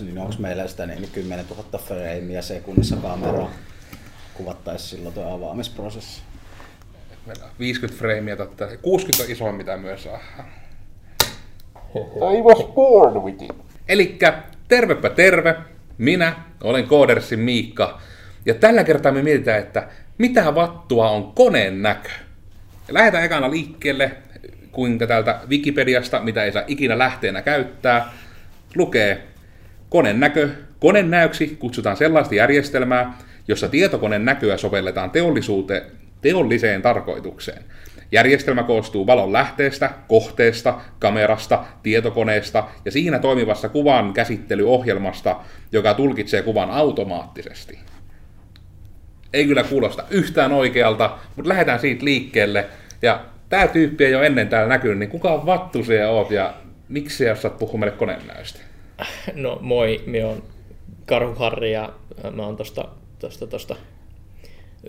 niin onko meillä sitä niin 10 000 freimiä sekunnissa kameraa kuvattaisi silloin tuo avaamisprosessi? Meillä on 50 freimiä, totta. 60 on isoin mitä myös saa. I was born with it. Elikkä tervepä terve, minä olen Koodersin Miikka. Ja tällä kertaa me mietitään, että mitä vattua on koneen näkö. Lähdetään ekana liikkeelle, kuinka täältä Wikipediasta, mitä ei saa ikinä lähteenä käyttää, lukee koneen näkö. Koneen näyksi kutsutaan sellaista järjestelmää, jossa tietokoneen näköä sovelletaan teollisuuteen, teolliseen tarkoitukseen. Järjestelmä koostuu valon lähteestä, kohteesta, kamerasta, tietokoneesta ja siinä toimivasta kuvan käsittelyohjelmasta, joka tulkitsee kuvan automaattisesti. Ei kyllä kuulosta yhtään oikealta, mutta lähdetään siitä liikkeelle. Ja tämä tyyppi ei ole ennen täällä näkynyt, niin kuka vattu siellä oot ja miksi sä saat puhua meille koneenäöstä? No moi, minä olen Karhu Harri ja mä oon tosta, tosta, tosta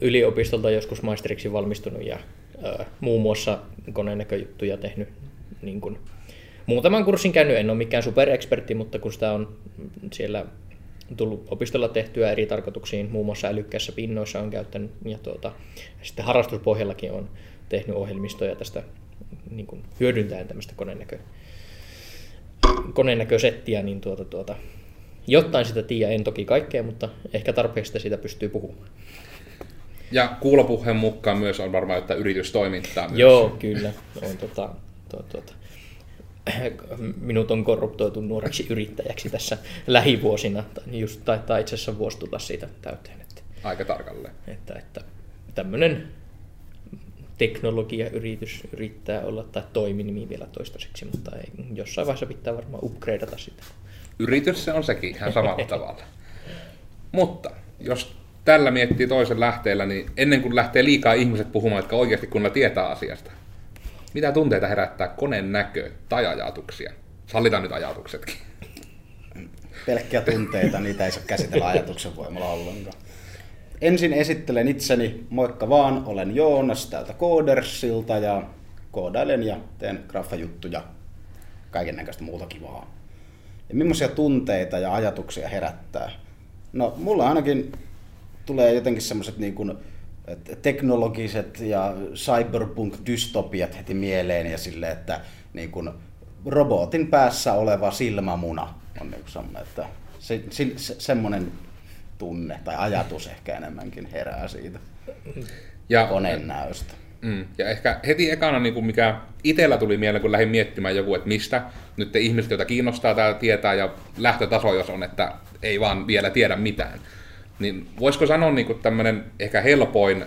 yliopistolta joskus maisteriksi valmistunut ja ö, muun muassa koneenäköjuttuja tehnyt niin kun, muutaman kurssin käynyt, en ole mikään superekspertti, mutta kun sitä on siellä tullut opistolla tehtyä eri tarkoituksiin, muun muassa älykkäissä pinnoissa on käyttänyt ja tuota, sitten harrastuspohjallakin on tehnyt ohjelmistoja tästä niin kuin hyödyntäen tämmöistä koneenäköä koneenäkösettiä, niin tuota, tuota, jotain sitä tiedä, en toki kaikkea, mutta ehkä tarpeeksi siitä pystyy puhumaan. Ja kuulopuheen mukaan myös on varmaan, että yritystoimintaa myös. Joo, kyllä. On, tuota, tuota, tuota, minut on korruptoitu nuoreksi yrittäjäksi tässä lähivuosina. Just taitaa itse asiassa vuosi tulla siitä täyteen. Että, Aika tarkalleen. että, että tämmöinen teknologiayritys yrittää olla, tai toiminimi vielä toistaiseksi, mutta ei, jossain vaiheessa pitää varmaan upgradeata sitä. Yritys se on sekin ihan samalla tavalla. Mutta jos tällä miettii toisen lähteellä, niin ennen kuin lähtee liikaa ihmiset puhumaan, jotka oikeasti kunnolla tietää asiasta, mitä tunteita herättää koneen näkö tai ajatuksia? Sallitaan nyt ajatuksetkin. Pelkkiä tunteita, niitä ei saa käsitellä ajatuksen voimalla ollenkaan. Ensin esittelen itseni, moikka vaan, olen Joonas täältä Koodersilta ja koodailen ja teen graffajuttuja, kaiken näköistä muuta kivaa. Ja millaisia tunteita ja ajatuksia herättää? No, mulla ainakin tulee jotenkin semmoiset niin kuin, teknologiset ja cyberpunk-dystopiat heti mieleen ja sille, että niin kuin robotin päässä oleva silmämuna on niin semmoinen, että se, se, semmoinen tunne tai ajatus ehkä enemmänkin herää siitä ja, koneen näöstä. Mm, ja ehkä heti ekana, niin kuin mikä itsellä tuli mieleen, kun lähdin miettimään joku, että mistä nyt te ihmiset, joita kiinnostaa täällä tietää, ja lähtötaso, jos on, että ei vaan vielä tiedä mitään. Niin voisiko sanoa niin kuin tämmöinen ehkä helpoin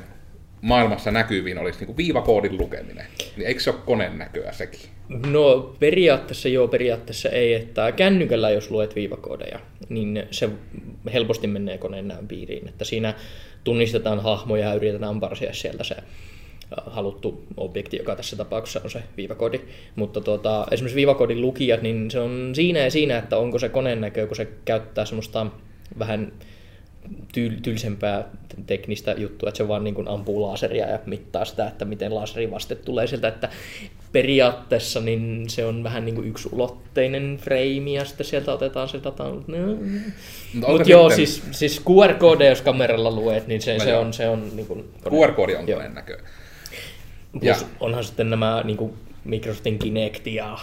maailmassa näkyviin olisi niin kuin viivakoodin lukeminen. Niin eikö se ole koneen näköä sekin? No periaatteessa joo, periaatteessa ei. Että kännykällä jos luet viivakoodeja, niin se helposti menee koneen näön piiriin. Että siinä tunnistetaan hahmoja ja yritetään parsia sieltä se haluttu objekti, joka tässä tapauksessa on se viivakoodi. Mutta tuota, esimerkiksi viivakoodin lukijat, niin se on siinä ja siinä, että onko se koneen näkö, kun se käyttää semmoista vähän tyl- tylsempää teknistä juttua, että se vaan niin kuin ampuu laseria ja mittaa sitä, että miten laserivaste tulee sieltä, että periaatteessa niin se on vähän niin kuin yksulotteinen frame ja sitten sieltä otetaan se data. No. Mutta joo, siis, siis QR-koode, jos kameralla luet, niin se, no se, on, se on niin kuin... QR-koodi on koneen näkö. Ja. onhan sitten nämä niin kuin Microsoftin Kinect ja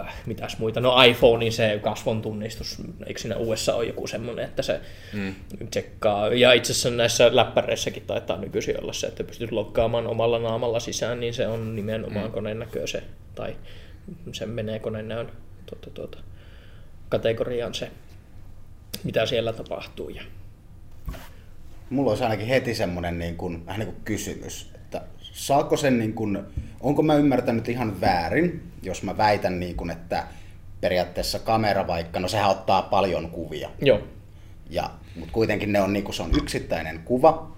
äh, mitäs muita, no iPhonein se kasvon tunnistus, eikö siinä USA ole joku semmoinen, että se mm. tsekkaa, ja itse asiassa näissä läppäreissäkin taitaa nykyisin olla se, että pystyt loggaamaan omalla naamalla sisään, niin se on nimenomaan mm. koneen näköä se, tai se menee koneen näön tuota, tuota, kategoriaan se, mitä siellä tapahtuu. Ja... Mulla olisi ainakin heti semmoinen niin kuin, vähän niin kuin kysymys, saako sen niin kuin, onko mä ymmärtänyt ihan väärin, jos mä väitän niin kuin, että periaatteessa kamera vaikka, no sehän ottaa paljon kuvia. Joo. Ja, mutta kuitenkin ne on, niin kuin, se on yksittäinen kuva,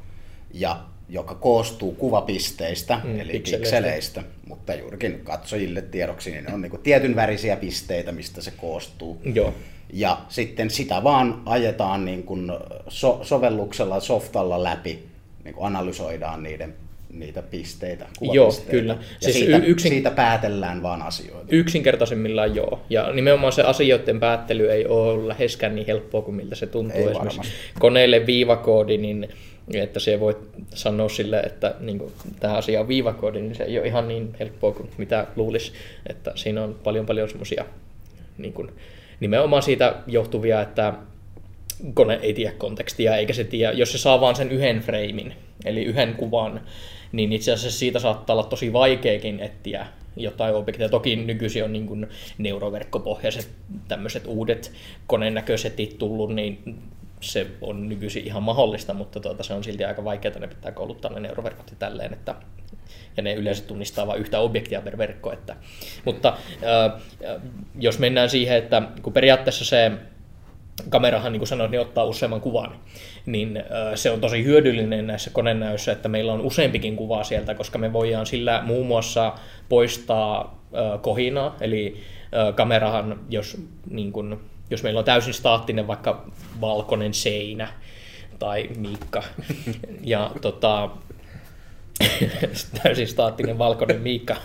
ja joka koostuu kuvapisteistä, mm, eli pikseleistä. pikseleistä, mutta juurikin katsojille tiedoksi, niin ne on niin tietyn värisiä pisteitä, mistä se koostuu. Joo. Ja sitten sitä vaan ajetaan niin kuin so- sovelluksella, softalla läpi, niin kuin analysoidaan niiden niitä pisteitä, Joo, kuvapisteitä. kyllä. Ja Siis siitä, yksin- siitä päätellään vaan asioita. Yksinkertaisimmillaan joo. Ja nimenomaan se asioiden päättely ei ole läheskään niin helppoa kuin miltä se tuntuu. Ei Esimerkiksi varmasti. koneelle viivakoodi, niin että se voi sanoa sille, että niin kuin, tämä asia on viivakoodi, niin se ei ole ihan niin helppoa kuin mitä luulisi. Että siinä on paljon paljon semmoisia niin kuin, nimenomaan siitä johtuvia, että kone ei tiedä kontekstia, eikä se tiedä, jos se saa vaan sen yhden freimin, eli yhden kuvan, niin itse asiassa siitä saattaa olla tosi vaikeakin etsiä jotain objekteja. Toki nykyisin on niin neuroverkkopohjaiset tämmöiset uudet konenäkösetit tullut, niin se on nykyisin ihan mahdollista, mutta tuota, se on silti aika vaikeaa, ne pitää kouluttaa ne neuroverkot ja tälleen, että ja ne yleensä tunnistaa vain yhtä objektia per verkko. Että, mutta äh, jos mennään siihen, että kun periaatteessa se kamerahan, niin kuin sanoin, niin ottaa useamman kuvan, niin se on tosi hyödyllinen näissä konenäöissä, että meillä on useampikin kuva sieltä, koska me voidaan sillä muun muassa poistaa kohinaa, eli kamerahan, jos, niin kuin, jos meillä on täysin staattinen vaikka valkoinen seinä tai Miikka, ja tota, täysin staattinen valkoinen Miikka,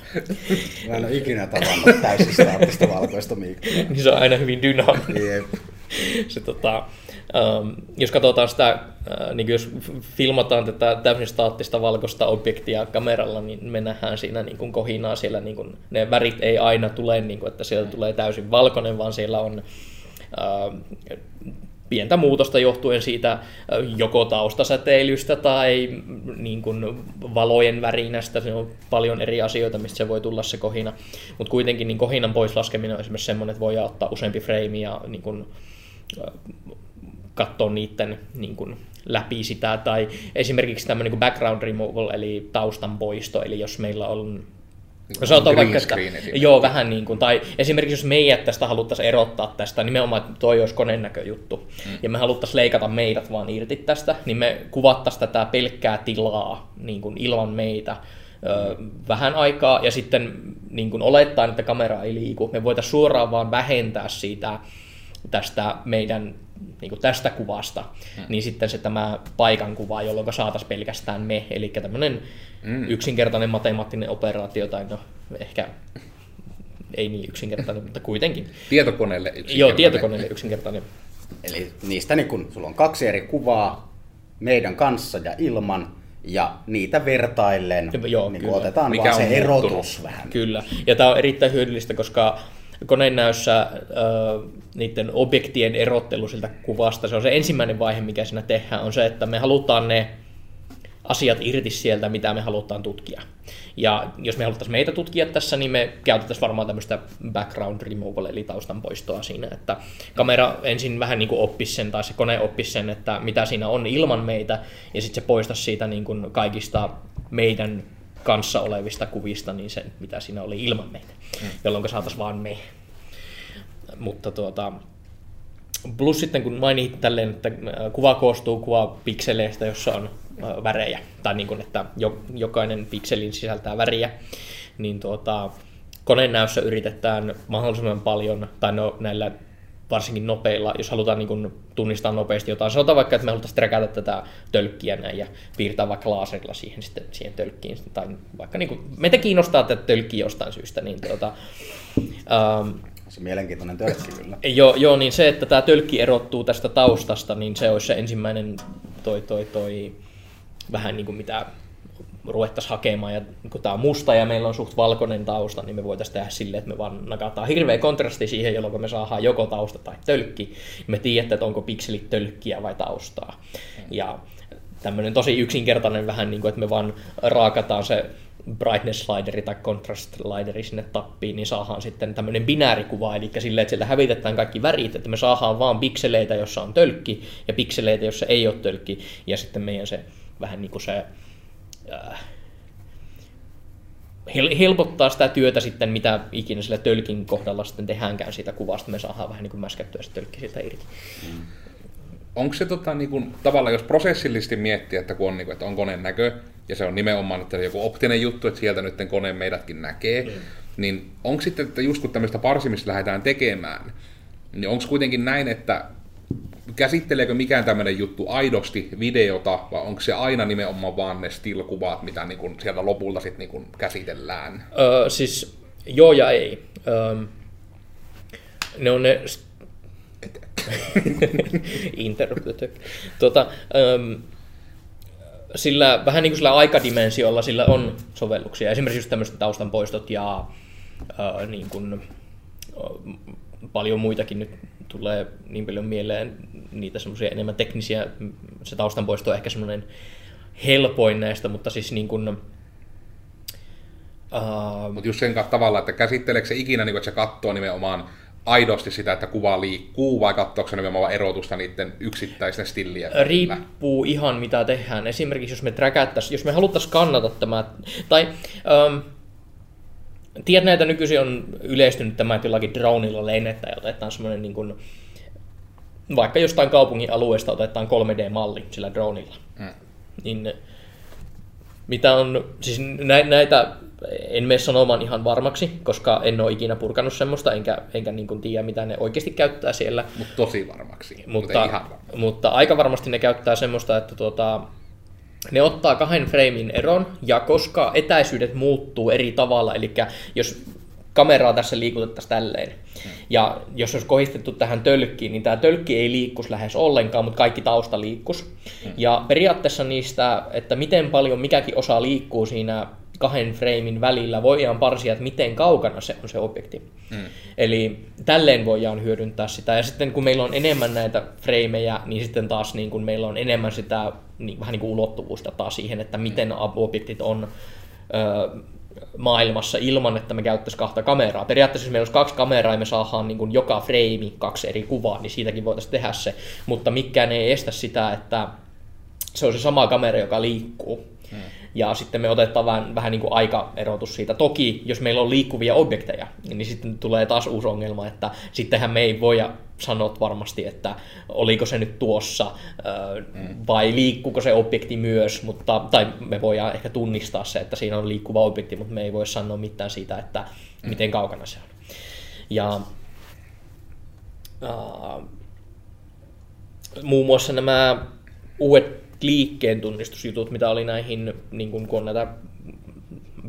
Mä en ole ikinä tavannut täysin staattista valkoista miikkaa. niin se on aina hyvin dynaaminen. Jep. se, tota, jos katsotaan sitä, äh, niin jos filmataan tätä täysin staattista valkoista objektia kameralla, niin me nähdään siinä niin kuin kohinaa siellä, niin kuin, ne värit ei aina tule, niin kuin, että sieltä tulee täysin valkoinen, vaan siellä on äh, pientä muutosta johtuen siitä äh, joko taustasäteilystä tai niin kuin valojen värinästä. Se on paljon eri asioita, mistä se voi tulla se kohina. Mutta kuitenkin niin kohinan poislaskeminen on esimerkiksi semmoinen, että voi ottaa useampi frame ja niin kuin, äh, katsoa niiden niin kuin, läpi sitä. Tai esimerkiksi tämmöinen niin background removal, eli taustan poisto. Eli jos meillä on No sanotaan Green vaikka, että, joo, vähän niin kuin, tai esimerkiksi jos meidät tästä haluttaisiin erottaa tästä, nimenomaan että toi olisi konenäköjuttu, mm. ja me haluttaisiin leikata meidät vaan irti tästä, niin me kuvattaisiin tätä pelkkää tilaa niin kuin ilman meitä ö, vähän aikaa, ja sitten niin kuin olettaen, että kamera ei liiku, me voitaisiin suoraan vaan vähentää siitä tästä meidän niin kuin tästä kuvasta, mm. niin sitten se tämä paikan kuva, jolloin saataisiin pelkästään me, eli tämmöinen mm. yksinkertainen matemaattinen operaatio, tai no ehkä ei niin yksinkertainen, mutta kuitenkin. Tietokoneelle Joo, yksinkertainen. tietokoneelle yksinkertainen. Eli niistä niin kun, sulla on kaksi eri kuvaa meidän kanssa ja ilman, ja niitä vertaillen Joo, niin kyllä. otetaan Mikä vaan se on muuttunut? erotus vähän. Kyllä, ja tämä on erittäin hyödyllistä, koska koneenäössä äh, niiden objektien erottelu siltä kuvasta, se on se ensimmäinen vaihe, mikä siinä tehdään, on se, että me halutaan ne asiat irti sieltä, mitä me halutaan tutkia. Ja jos me haluttaisiin meitä tutkia tässä, niin me käytettäisiin varmaan tämmöistä background removal, eli taustan poistoa siinä, että kamera ensin vähän niin kuin oppisi sen, tai se kone oppisi sen, että mitä siinä on ilman meitä, ja sitten se poistaisi siitä niin kuin kaikista meidän kanssa olevista kuvista, niin sen, mitä siinä oli ilman meitä, mm. jolloin saataisiin vaan me. Mutta tuota, Plus sitten kun mainit tälleen, että äh, kuva koostuu kuvapikseleistä, jossa on äh, värejä, tai niin kuin, että jo, jokainen pikselin sisältää väriä, niin tuota, konenäössä yritetään mahdollisimman paljon, tai no näillä varsinkin nopeilla, jos halutaan niin kuin tunnistaa nopeasti jotain. Sanotaan vaikka, että me haluttaisiin träkätä tätä tölkkiä näin ja piirtää vaikka laserilla siihen, sitten, siihen tölkkiin. Tai vaikka niin kuin, meitä kiinnostaa tätä tölkkiä jostain syystä, niin tuota, ähm, Se mielenkiintoinen tölkki kyllä. Joo, joo, niin se, että tämä tölkki erottuu tästä taustasta, niin se olisi se ensimmäinen toi, toi, toi, vähän niin kuin mitä ruvettaisiin hakemaan. Ja kun tämä on musta ja meillä on suht valkoinen tausta, niin me voitaisiin tehdä silleen, että me vaan nakataan hirveä kontrasti siihen, jolloin me saadaan joko tausta tai tölkki. Me tiedätte, että onko pikselit tölkkiä vai taustaa. Ja tämmöinen tosi yksinkertainen vähän niin kuin, että me vaan raakataan se brightness slideri tai contrast slideri sinne tappiin, niin saadaan sitten tämmöinen binäärikuva, eli silleen, että sieltä hävitetään kaikki värit, että me saadaan vaan pikseleitä, jossa on tölkki, ja pikseleitä, jossa ei ole tölkki, ja sitten meidän se vähän niin kuin se helpottaa sitä työtä sitten, mitä ikinä sillä tölkin kohdalla sitten tehdäänkään siitä kuvasta, me saadaan vähän niin kuin mäskättyä se tölkki siltä irti. onko se tota, niin kuin, tavallaan, jos prosessillisesti miettii, että kun on, niin kuin, että on koneen näkö, ja se on nimenomaan että joku optinen juttu, että sieltä nyt kone meidätkin näkee, mm. niin onko sitten, että just kun tämmöistä parsimista lähdetään tekemään, niin onko kuitenkin näin, että käsitteleekö mikään tämmöinen juttu aidosti videota, vai onko se aina nimenomaan vaan ne still-kuvat, mitä niin kuin sieltä lopulta sitten niin kuin käsitellään? Öö, siis joo ja ei. Öö, ne on ne... Interrupted. Tuota, öö, sillä vähän niin kuin sillä aikadimensiolla sillä on sovelluksia. Esimerkiksi just tämmöiset taustan poistot ja öö, niin kuin, paljon muitakin nyt tulee niin paljon mieleen niitä semmoisia enemmän teknisiä. Se taustan poisto on ehkä semmoinen helpoin näistä, mutta siis niin kuin, Uh, Mutta just sen tavalla, että käsitteleekö se ikinä, niin että se katsoo nimenomaan aidosti sitä, että kuva liikkuu, vai katsoako se nimenomaan erotusta niiden yksittäisten stillien Riippuu ihan mitä tehdään. Esimerkiksi jos me träkättäisiin, jos me haluttaisiin kannata tämä, tai um, tiedät näitä nykyisin on yleistynyt tämä, että jollakin dronilla lennetään ja otetaan semmoinen niin kuin, vaikka jostain kaupungin alueesta otetaan 3D-malli sillä dronilla. Mm. Niin mitä on, siis näitä en mene sanomaan ihan varmaksi, koska en ole ikinä purkanut semmoista, enkä, enkä niin kuin tiedä, mitä ne oikeasti käyttää siellä. Mutta tosi varmaksi, mutta, mutta, ihan varmaksi. mutta aika varmasti ne käyttää semmoista, että tuota, ne ottaa kahden framein eron, ja koska etäisyydet muuttuu eri tavalla, eli jos kameraa tässä liikutettaisiin tälleen, hmm. ja jos olisi kohdistettu tähän tölkkiin, niin tämä tölkki ei liikkus lähes ollenkaan, mutta kaikki tausta liikkus. Hmm. Ja periaatteessa niistä, että miten paljon mikäkin osa liikkuu siinä kahden freimin välillä voidaan parsia, että miten kaukana se on se objekti. Mm. Eli tälleen voidaan hyödyntää sitä. Ja sitten kun meillä on enemmän näitä freimejä, niin sitten taas niin kun meillä on enemmän sitä niin, vähän niin kuin ulottuvuutta taas siihen, että miten mm. objektit on ö, maailmassa ilman, että me käyttäisiin kahta kameraa. Periaatteessa jos meillä olisi kaksi kameraa ja me saadaan niin kuin joka freimi kaksi eri kuvaa, niin siitäkin voitaisiin tehdä se. Mutta mikään ei estä sitä, että se on se sama kamera, joka liikkuu. Hmm. Ja sitten me otetaan vähän, vähän niin kuin aikaerotus siitä. Toki, jos meillä on liikkuvia objekteja, niin sitten tulee taas uusi ongelma, että sittenhän me ei voi sanoa varmasti, että oliko se nyt tuossa mm. vai liikkuuko se objekti myös, mutta, tai me voidaan ehkä tunnistaa se, että siinä on liikkuva objekti, mutta me ei voi sanoa mitään siitä, että mm. miten kaukana se on. Ja uh, muun muassa nämä uudet liikkeen tunnistusjutut, mitä oli näihin, niin kun, kun on näitä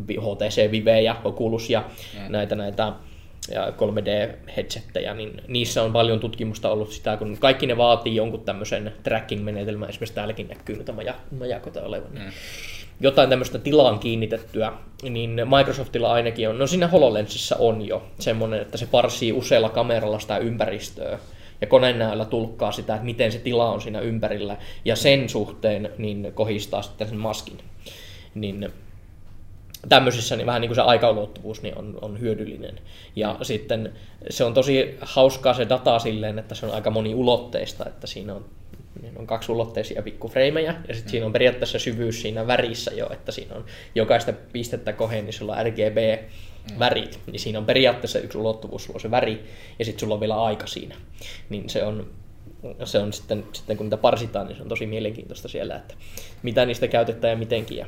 HTC Vive ja Oculus ja mm. näitä, näitä ja 3D-headsetteja, niin niissä on paljon tutkimusta ollut sitä, kun kaikki ne vaatii jonkun tämmöisen tracking-menetelmän, esimerkiksi täälläkin näkyy nyt maja, majakota olevan. Mm. Jotain tämmöistä tilaan kiinnitettyä, niin Microsoftilla ainakin on, no siinä HoloLensissa on jo semmoinen, että se parsii usealla kameralla sitä ympäristöä, ja konenäöllä tulkkaa sitä, että miten se tila on siinä ympärillä, ja sen suhteen niin kohistaa sitten sen maskin. Niin tämmöisissä niin vähän niin kuin se aikaulottuvuus niin on, on hyödyllinen. Ja sitten se on tosi hauskaa se data silleen, että se on aika moniulotteista, että siinä on, niin on kaksi ulotteisia pikkufreimejä, ja sitten siinä on periaatteessa syvyys siinä värissä jo, että siinä on jokaista pistettä kohden, niin sulla on RGB, mm. värit, niin siinä on periaatteessa yksi ulottuvuus, sulla on se väri, ja sitten sulla on vielä aika siinä. Niin se on, se on sitten, sitten kun niitä parsitaan, niin se on tosi mielenkiintoista siellä, että mitä niistä käytetään ja mitenkin, ja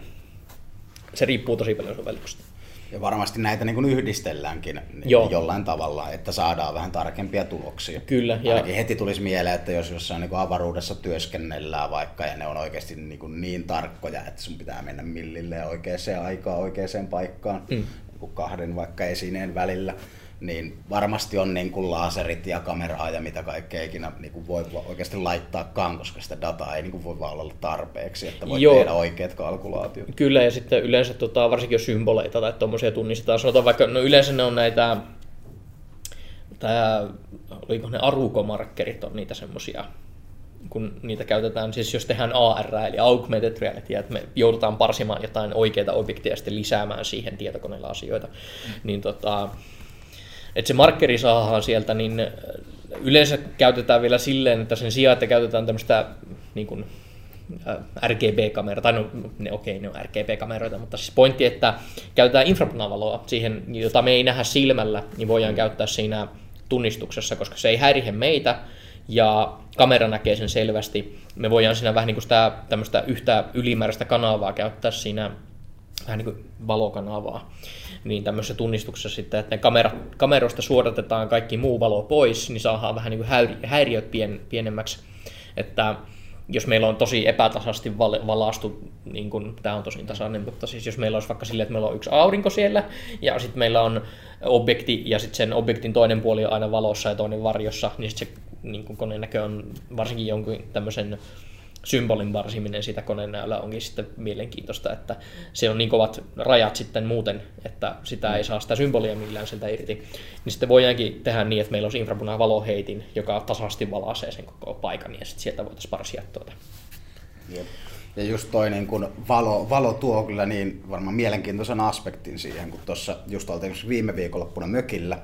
se riippuu tosi paljon sovelluksesta. Ja varmasti näitä niin kuin yhdistelläänkin Joo. jollain tavalla, että saadaan vähän tarkempia tuloksia. Kyllä. Ja... Ainakin heti tulisi mieleen, että jos jossain niin kuin avaruudessa työskennellään vaikka ja ne on oikeasti niin, kuin niin tarkkoja, että sun pitää mennä millille oikeaan aikaan oikeaan paikkaan, mm kuin kahden vaikka esineen välillä, niin varmasti on niin kuin laserit ja kameraa ja mitä kaikkea ikinä niin kuin voi oikeasti laittaakaan, koska sitä dataa ei niin kuin voi vaan olla tarpeeksi, että voi Joo. tehdä oikeat kalkulaatiot. Kyllä, ja sitten yleensä tota, varsinkin jos symboleita tai tuommoisia tunnistetaan, sanotaan vaikka, no yleensä ne on näitä, tämä, oliko ne arukomarkkerit on niitä semmoisia kun niitä käytetään, siis jos tehdään AR, eli augmented reality, että me joudutaan parsimaan jotain oikeita objekteja ja sitten lisäämään siihen tietokoneella asioita, mm. niin tota, että se markkeri saadaan sieltä, niin yleensä käytetään vielä silleen, että sen sijaan, että käytetään tämmöistä niin kuin, RGB-kamera, tai no, ne, okei, ne on RGB-kameroita, mutta siis pointti, että käytetään infrapunavaloa siihen, jota me ei nähdä silmällä, niin voidaan käyttää siinä tunnistuksessa, koska se ei häirihe meitä, ja kamera näkee sen selvästi. Me voidaan siinä vähän niin kuin sitä tämmöistä yhtä ylimääräistä kanavaa käyttää siinä vähän niin kuin valokanavaa. Niin tämmöisessä tunnistuksessa sitten, että kamera, kameroista suodatetaan kaikki muu valo pois, niin saadaan vähän niin kuin häiri, häiriöt pien, pienemmäksi. että jos meillä on tosi epätasaisesti val- valaistu, niin kun, tämä on tosi tasainen, mutta siis jos meillä olisi vaikka silleen, että meillä on yksi aurinko siellä, ja sitten meillä on objekti, ja sitten sen objektin toinen puoli on aina valossa ja toinen varjossa, niin sitten se niin kun koneen näkö on varsinkin jonkun tämmöisen symbolin varsiminen siitä koneenäöllä onkin sitten mielenkiintoista, että se on niin kovat rajat sitten muuten, että sitä ei saa sitä symbolia millään sieltä irti. Niin sitten voidaankin tehdä niin, että meillä olisi infrapuna valoheitin, joka tasaisesti valaisee sen koko paikan, ja sitten sieltä voitaisiin parsia tuota. Jep. Ja just toi niin kun valo, valo tuo kyllä niin varmaan mielenkiintoisen aspektin siihen, kun tuossa just oltiin viime viikonloppuna mökillä,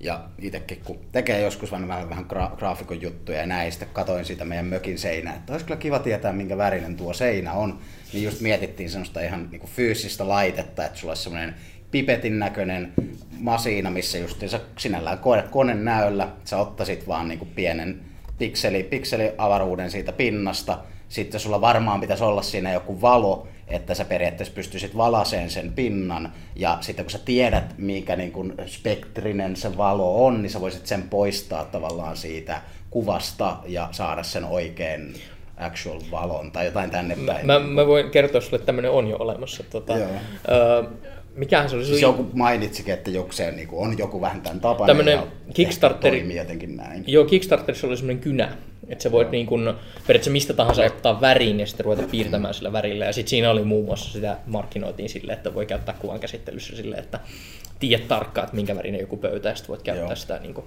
ja itsekin kun tekee joskus vähän, vähän, vähän gra- graafikon juttuja ja näin, sitten katoin siitä meidän mökin seinää, että olisi kyllä kiva tietää, minkä värinen tuo seinä on. Niin just mietittiin semmoista ihan niin kuin fyysistä laitetta, että sulla olisi semmoinen pipetin näköinen masiina, missä just sinällään kone, koneen näöllä. Sä ottaisit vaan niin kuin pienen pikseli, pikseliavaruuden siitä pinnasta, sitten sulla varmaan pitäisi olla siinä joku valo, että sä periaatteessa pystyisit valaseen sen pinnan, ja sitten kun sä tiedät, mikä niin kun spektrinen se valo on, niin sä voisit sen poistaa tavallaan siitä kuvasta ja saada sen oikein actual valon tai jotain tänne päin. Mä, mä voin kertoa sulle, että tämmöinen on jo olemassa. Tota, öö, mikähän se oli? Siis joku mainitsikin, että joku se, niin on joku vähän tämän tapainen Tämmönen ja Kickstarteri- toimii jotenkin näin. Joo, Kickstarterissa oli semmoinen kynä, että sä voit niin kun, periaatteessa mistä tahansa ottaa värin ja sitten ruveta piirtämään sillä värillä. Ja sitten siinä oli muun muassa sitä markkinoitiin silleen, että voi käyttää kuvan käsittelyssä silleen, että tiedät tarkkaan, että minkä värinen joku pöytä ja sitten voit käyttää Joo. sitä. Niin kun.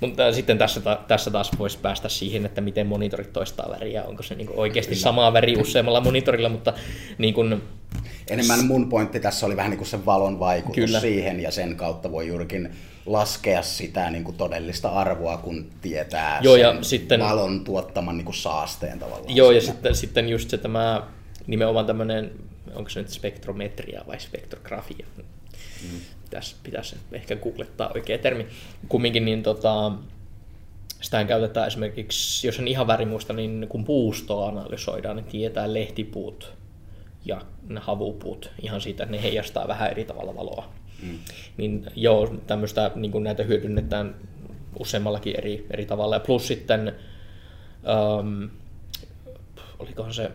Mutta sitten tässä, tässä taas voisi päästä siihen, että miten monitorit toistaa väriä, onko se niin oikeasti sama väri useammalla monitorilla, mutta niin kun, Enemmän mun pointti tässä oli vähän niin kuin se valon vaikutus Kyllä. siihen ja sen kautta voi juurikin laskea sitä niin kuin todellista arvoa, kun tietää Joo, sen ja sitten- valon tuottaman niin kuin saasteen tavallaan. Joo, ja siinä. sitten, sitten just se tämä nimenomaan tämmöinen, onko se nyt spektrometria vai spektrografia? Mm. Pitäisi, pitäisi ehkä googlettaa oikea termi. Kumminkin niin tota, sitä käytetään esimerkiksi, jos on ihan värimuista, niin kun puustoa analysoidaan, niin tietää lehtipuut ja ne havupuut ihan siitä, että ne heijastaa vähän eri tavalla valoa. Mm. Niin joo, tämmöistä, niin kuin näitä hyödynnetään useammallakin eri, eri tavalla. Ja plus sitten, um, olikohan se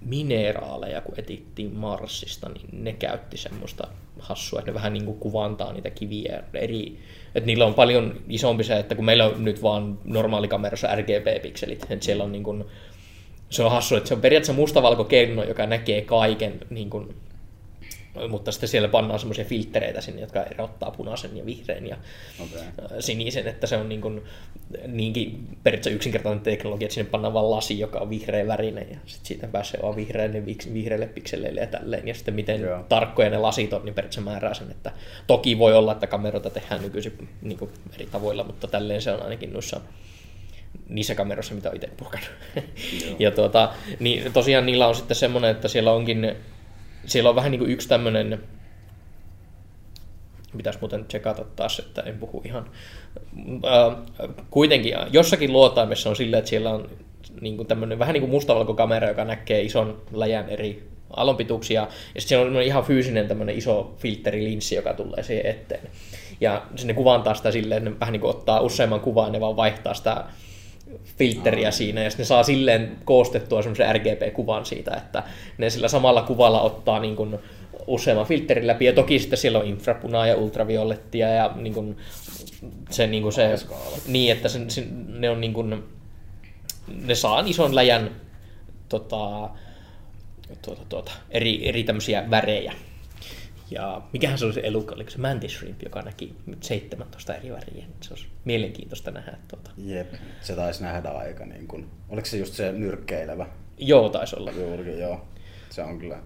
mineraaleja, kun etittiin Marsista, niin ne käytti semmoista hassua, että ne vähän niin kuin kuvantaa niitä kiviä eri, että niillä on paljon isompi se, että kun meillä on nyt vaan normaalikamerassa RGB-pikselit, että siellä on niin kuin, se on hassu, että se on periaatteessa mustavalkokenno, joka näkee kaiken, niin kuin, mutta sitten siellä pannaan semmoisia filtreitä sinne, jotka erottaa punaisen ja vihreän ja Okei. ää, sinisen, että se on niin kuin, niinkin periaatteessa yksinkertainen teknologia, että sinne pannaan vaan lasi, joka on vihreä värinen ja sitten siitä pääsee vaan vihreille, vihreille pikseleille ja tälleen. Ja sitten miten Joo. tarkkoja ne lasit on, niin periaatteessa määrää sen, että toki voi olla, että kameroita tehdään nykyisin niin kuin eri tavoilla, mutta tälleen se on ainakin noissa niissä kameroissa, mitä olen itse purkanut. ja tuota, niin tosiaan niillä on sitten semmoinen, että siellä onkin, siellä on vähän niin kuin yksi tämmöinen, pitäisi muuten tsekata taas, että en puhu ihan. Äh, kuitenkin jossakin luotaimessa on silleen, että siellä on niin kuin tämmöinen vähän niin kuin mustavalkokamera, joka näkee ison läjän eri aallonpituuksia, ja sitten siellä on ihan fyysinen tämmöinen iso filterilinssi, joka tulee siihen eteen. Ja sinne kuvantaa sitä silleen, että ne vähän niin kuin ottaa useamman kuvan, ne vaan vaihtaa sitä filtteriä siinä, ja sitten ne saa silleen koostettua semmoisen RGB-kuvan siitä, että ne sillä samalla kuvalla ottaa niin kuin useamman filterin läpi, ja toki sitten siellä on infrapunaa ja ultraviolettia, ja niin kuin se, niin kuin se niin, että se, se, ne on niin kuin, ne saa ison läjän tota, tuota, tuota, eri, eri tämmöisiä värejä. Ja mikähän se oli se elukka, oliko se mantis shrimp, joka näki 17 eri väriä. Se olisi mielenkiintoista nähdä. Tuota. Jep, se taisi nähdä aika niin kuin, oliko se just se nyrkkeilevä? Joo, taisi olla. Juurikin, joo. Se on kyllä,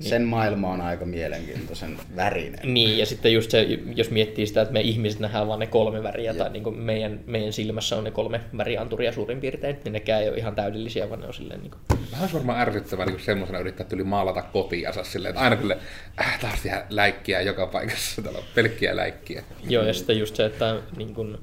sen maailma on aika mielenkiintoisen värinen. Niin, ja sitten just se, jos miettii sitä, että me ihmiset nähdään vain ne kolme väriä, tai niin kuin meidän, meidän silmässä on ne kolme värianturia suurin piirtein, niin nekään ei ole ihan täydellisiä, vaan ne on silleen niin kuin... Vähän olisi varmaan ärsyttävää niin semmoisena yrittää tyli maalata kotiansa silleen, että aina kyllä äh, taas tehdä läikkiä joka paikassa, täällä on pelkkiä läikkiä. Joo, ja sitten just se, että niin kuin,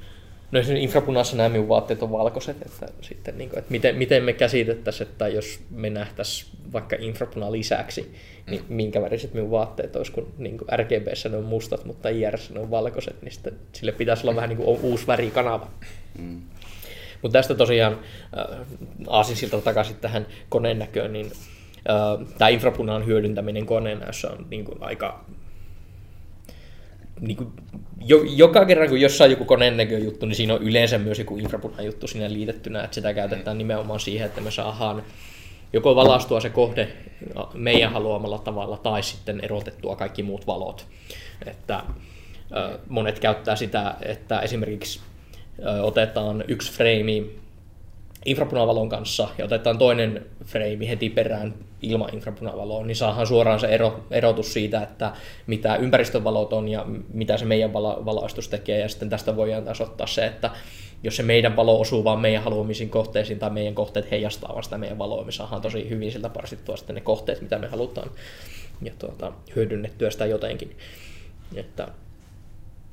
no esimerkiksi infrapunassa nämä minun vaatteet on valkoiset, että, sitten, niin kuin, että miten, miten me käsitettäisiin, että jos me nähtäisiin vaikka infrapuna lisäksi, niin minkä väriset minun vaatteet olisi, kun niin kuin RGBssä ne on mustat, mutta IRssä ne on valkoiset, niin sitten sille pitäisi olla vähän niin kuin uusi värikanava. Mm. Mutta tästä tosiaan äh, aasinsilta takaisin tähän koneen näköön, niin äh, tämä infrapunan hyödyntäminen koneen näössä on niin kuin aika niin kuin, jo, joka kerran kun jossain joku koneen näkö juttu, niin siinä on yleensä myös joku infrapunan juttu siinä liitettynä, että sitä käytetään nimenomaan siihen, että me saadaan joko valastua se kohde meidän haluamalla tavalla tai sitten erotettua kaikki muut valot. Että monet käyttää sitä, että esimerkiksi otetaan yksi frame infrapunavalon kanssa ja otetaan toinen frame heti perään ilman infrapunavaloa, niin saadaan suoraan se ero, erotus siitä, että mitä ympäristövalot on ja mitä se meidän valo, valaistus tekee. Ja sitten tästä voidaan taas ottaa se, että jos se meidän valo osuu vaan meidän haluamisiin kohteisiin tai meidän kohteet heijastaa vaan sitä meidän valoa, me saadaan tosi hyvin siltä parsittua sitten ne kohteet, mitä me halutaan ja tuota, hyödynnettyä sitä jotenkin. Että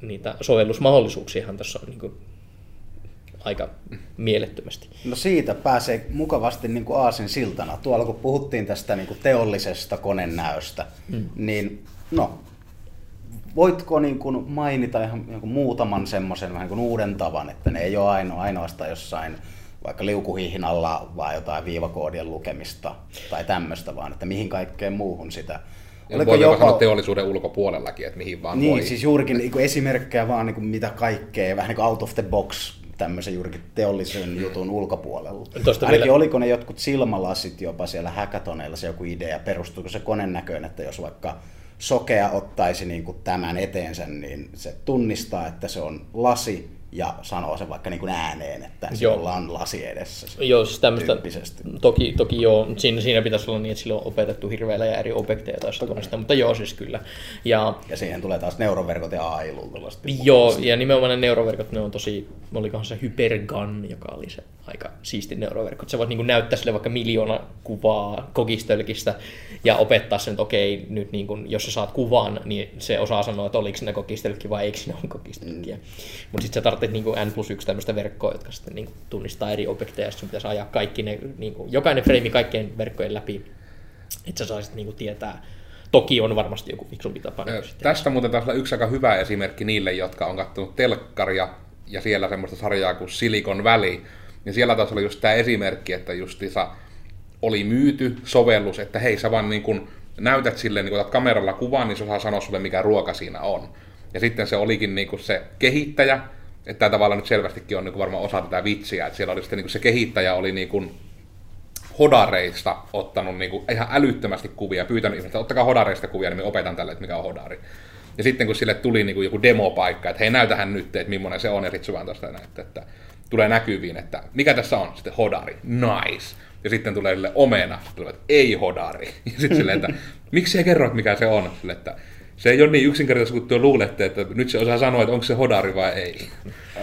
niitä sovellusmahdollisuuksiahan tässä on niin kuin aika mielettömästi. No siitä pääsee mukavasti niin kuin aasin siltana. Tuolla kun puhuttiin tästä niin kuin teollisesta konenäöstä, mm. niin no, voitko niin kuin mainita ihan niin kuin muutaman semmoisen vähän kuin uuden tavan, että ne ei ole aino, ainoastaan jossain vaikka liukuhiihin alla vai jotain viivakoodien lukemista tai tämmöistä, vaan että mihin kaikkeen muuhun sitä Oliko voi joko... sanoa teollisuuden ulkopuolellakin, että mihin vaan niin, voi. siis juurikin niin kuin esimerkkejä vaan niin kuin mitä kaikkea, vähän niin kuin out of the box tämmöisen juurikin teollisen jutun ulkopuolella. Tosta Ainakin vielä... oliko ne jotkut silmälasit jopa siellä häkätoneilla se joku idea, perustuuko se konen näköön, että jos vaikka sokea ottaisi niin kuin tämän eteensä, niin se tunnistaa, että se on lasi, ja sanoo sen vaikka niin kuin ääneen, että sillä on lasi edessä. Joo, siis tämmöistä, toki, toki joo, siinä, siinä pitäisi olla niin, että sillä on opetettu hirveillä ja eri objekteja tai tunnistaa, mutta joo siis kyllä. Ja, ja siihen tulee taas neuroverkot ja AI luultavasti. Joo, ja nimenomaan ne neuroverkot, ne on tosi, olikohan se Hypergun, joka oli se aika siisti neuroverkko. Sä voit niin näyttää sille vaikka miljoona kuvaa kokistölkistä ja opettaa sen, että okei, nyt niin kuin, jos sä saat kuvan, niin se osaa sanoa, että oliko ne kokistölkki vai eikö ne ole kokistölkkiä. Mm. Mutta sitten sä tarvitset niin N plus 1 tämmöistä verkkoa, jotka sitten niin tunnistaa eri objekteja, ja sun pitäisi ajaa kaikki ne, niin kuin, jokainen frame kaikkien verkkojen läpi, että sä saisit niin kuin tietää, Toki on varmasti joku fiksumpi tapa. Niin tästä muuten taas yksi aika hyvä esimerkki niille, jotka on katsonut telkkaria ja siellä semmoista sarjaa kuin Silicon Valley, niin siellä taas oli just tämä esimerkki, että justiinsa oli myyty sovellus, että hei sä vaan niin kun näytät sille, niin kun otat kameralla kuvan, niin se osaa sanoa sulle mikä ruoka siinä on. Ja sitten se olikin niin se kehittäjä, että tämä tavallaan nyt selvästikin on niin kuin varmaan osa tätä vitsiä, että siellä oli sitten niin kuin se kehittäjä oli niin kuin hodareista ottanut niin kuin ihan älyttömästi kuvia, pyytänyt ihmistä, ottakaa hodareista kuvia, niin me opetan tälle, että mikä on hodari. Ja sitten kun sille tuli niin kuin joku demopaikka, että hei näytähän nyt, että millainen se on, ja sitten tuosta näyttää, että tulee näkyviin, että mikä tässä on, sitten hodari, nice. Ja sitten tulee sille omena, tulee, että ei hodari. Ja sitten silleen, että miksi ei kerro, mikä se on? Sille, että se ei ole niin yksinkertaisesti kuin tuo luulette, että nyt se osaa sanoa, että onko se hodari vai ei.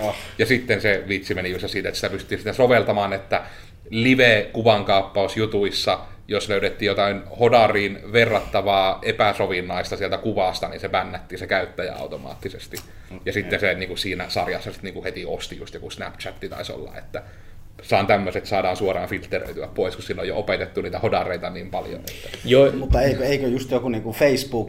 Oh. Ja sitten se vitsi meni just siitä, että sitä pystyttiin sitä soveltamaan, että live-kuvankaappausjutuissa, jos löydettiin jotain hodariin verrattavaa epäsovinnaista sieltä kuvasta, niin se bännätti se käyttäjä automaattisesti. Okay. Ja sitten se niin kuin siinä sarjassa sitten, niin kuin heti osti just joku Snapchatti taisi olla, että saan tämmöiset saadaan suoraan filteröityä pois, kun sillä on jo opetettu niitä hodareita niin paljon. Että... Joo. Mutta eikö, eikö just joku niin kuin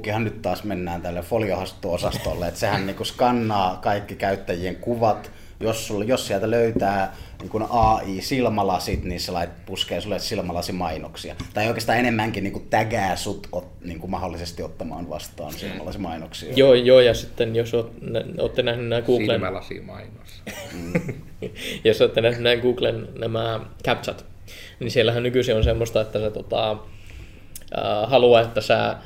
ihan nyt taas mennään tälle foliohastuosastolle, että sehän niin kuin skannaa kaikki käyttäjien kuvat, jos, sulla, jos sieltä löytää niin kuin AI-silmälasit, niin se lait, puskee sulle silmälasimainoksia. Tai oikeastaan enemmänkin niin kuin tägää sut ot, niin kuin mahdollisesti ottamaan vastaan silmälasimainoksia. Joo, joo, ja sitten jos oot, olette nähneet nämä Googlen... Silmälasimainos. Mm. jos olette nähneet nämä Googlen nämä captchat, niin siellähän nykyisin on semmoista, että sä tota, äh, haluaa, että sä äh,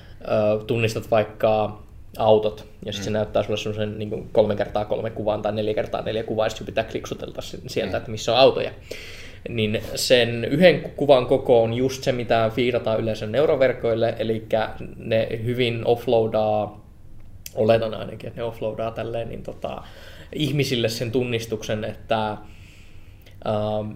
tunnistat vaikka autot, ja sitten mm. se näyttää sulle semmoisen niin kolme kertaa kolme kuvaan tai neljä kertaa neljä kuvaa, ja sitten pitää kliksutelta sieltä, mm. että missä on autoja. Niin sen yhden kuvan koko on just se, mitä fiirataan yleensä neuroverkoille, eli ne hyvin offloadaa, oletan ainakin, että ne offloadaa tälleen, niin tota, ihmisille sen tunnistuksen, että ähm,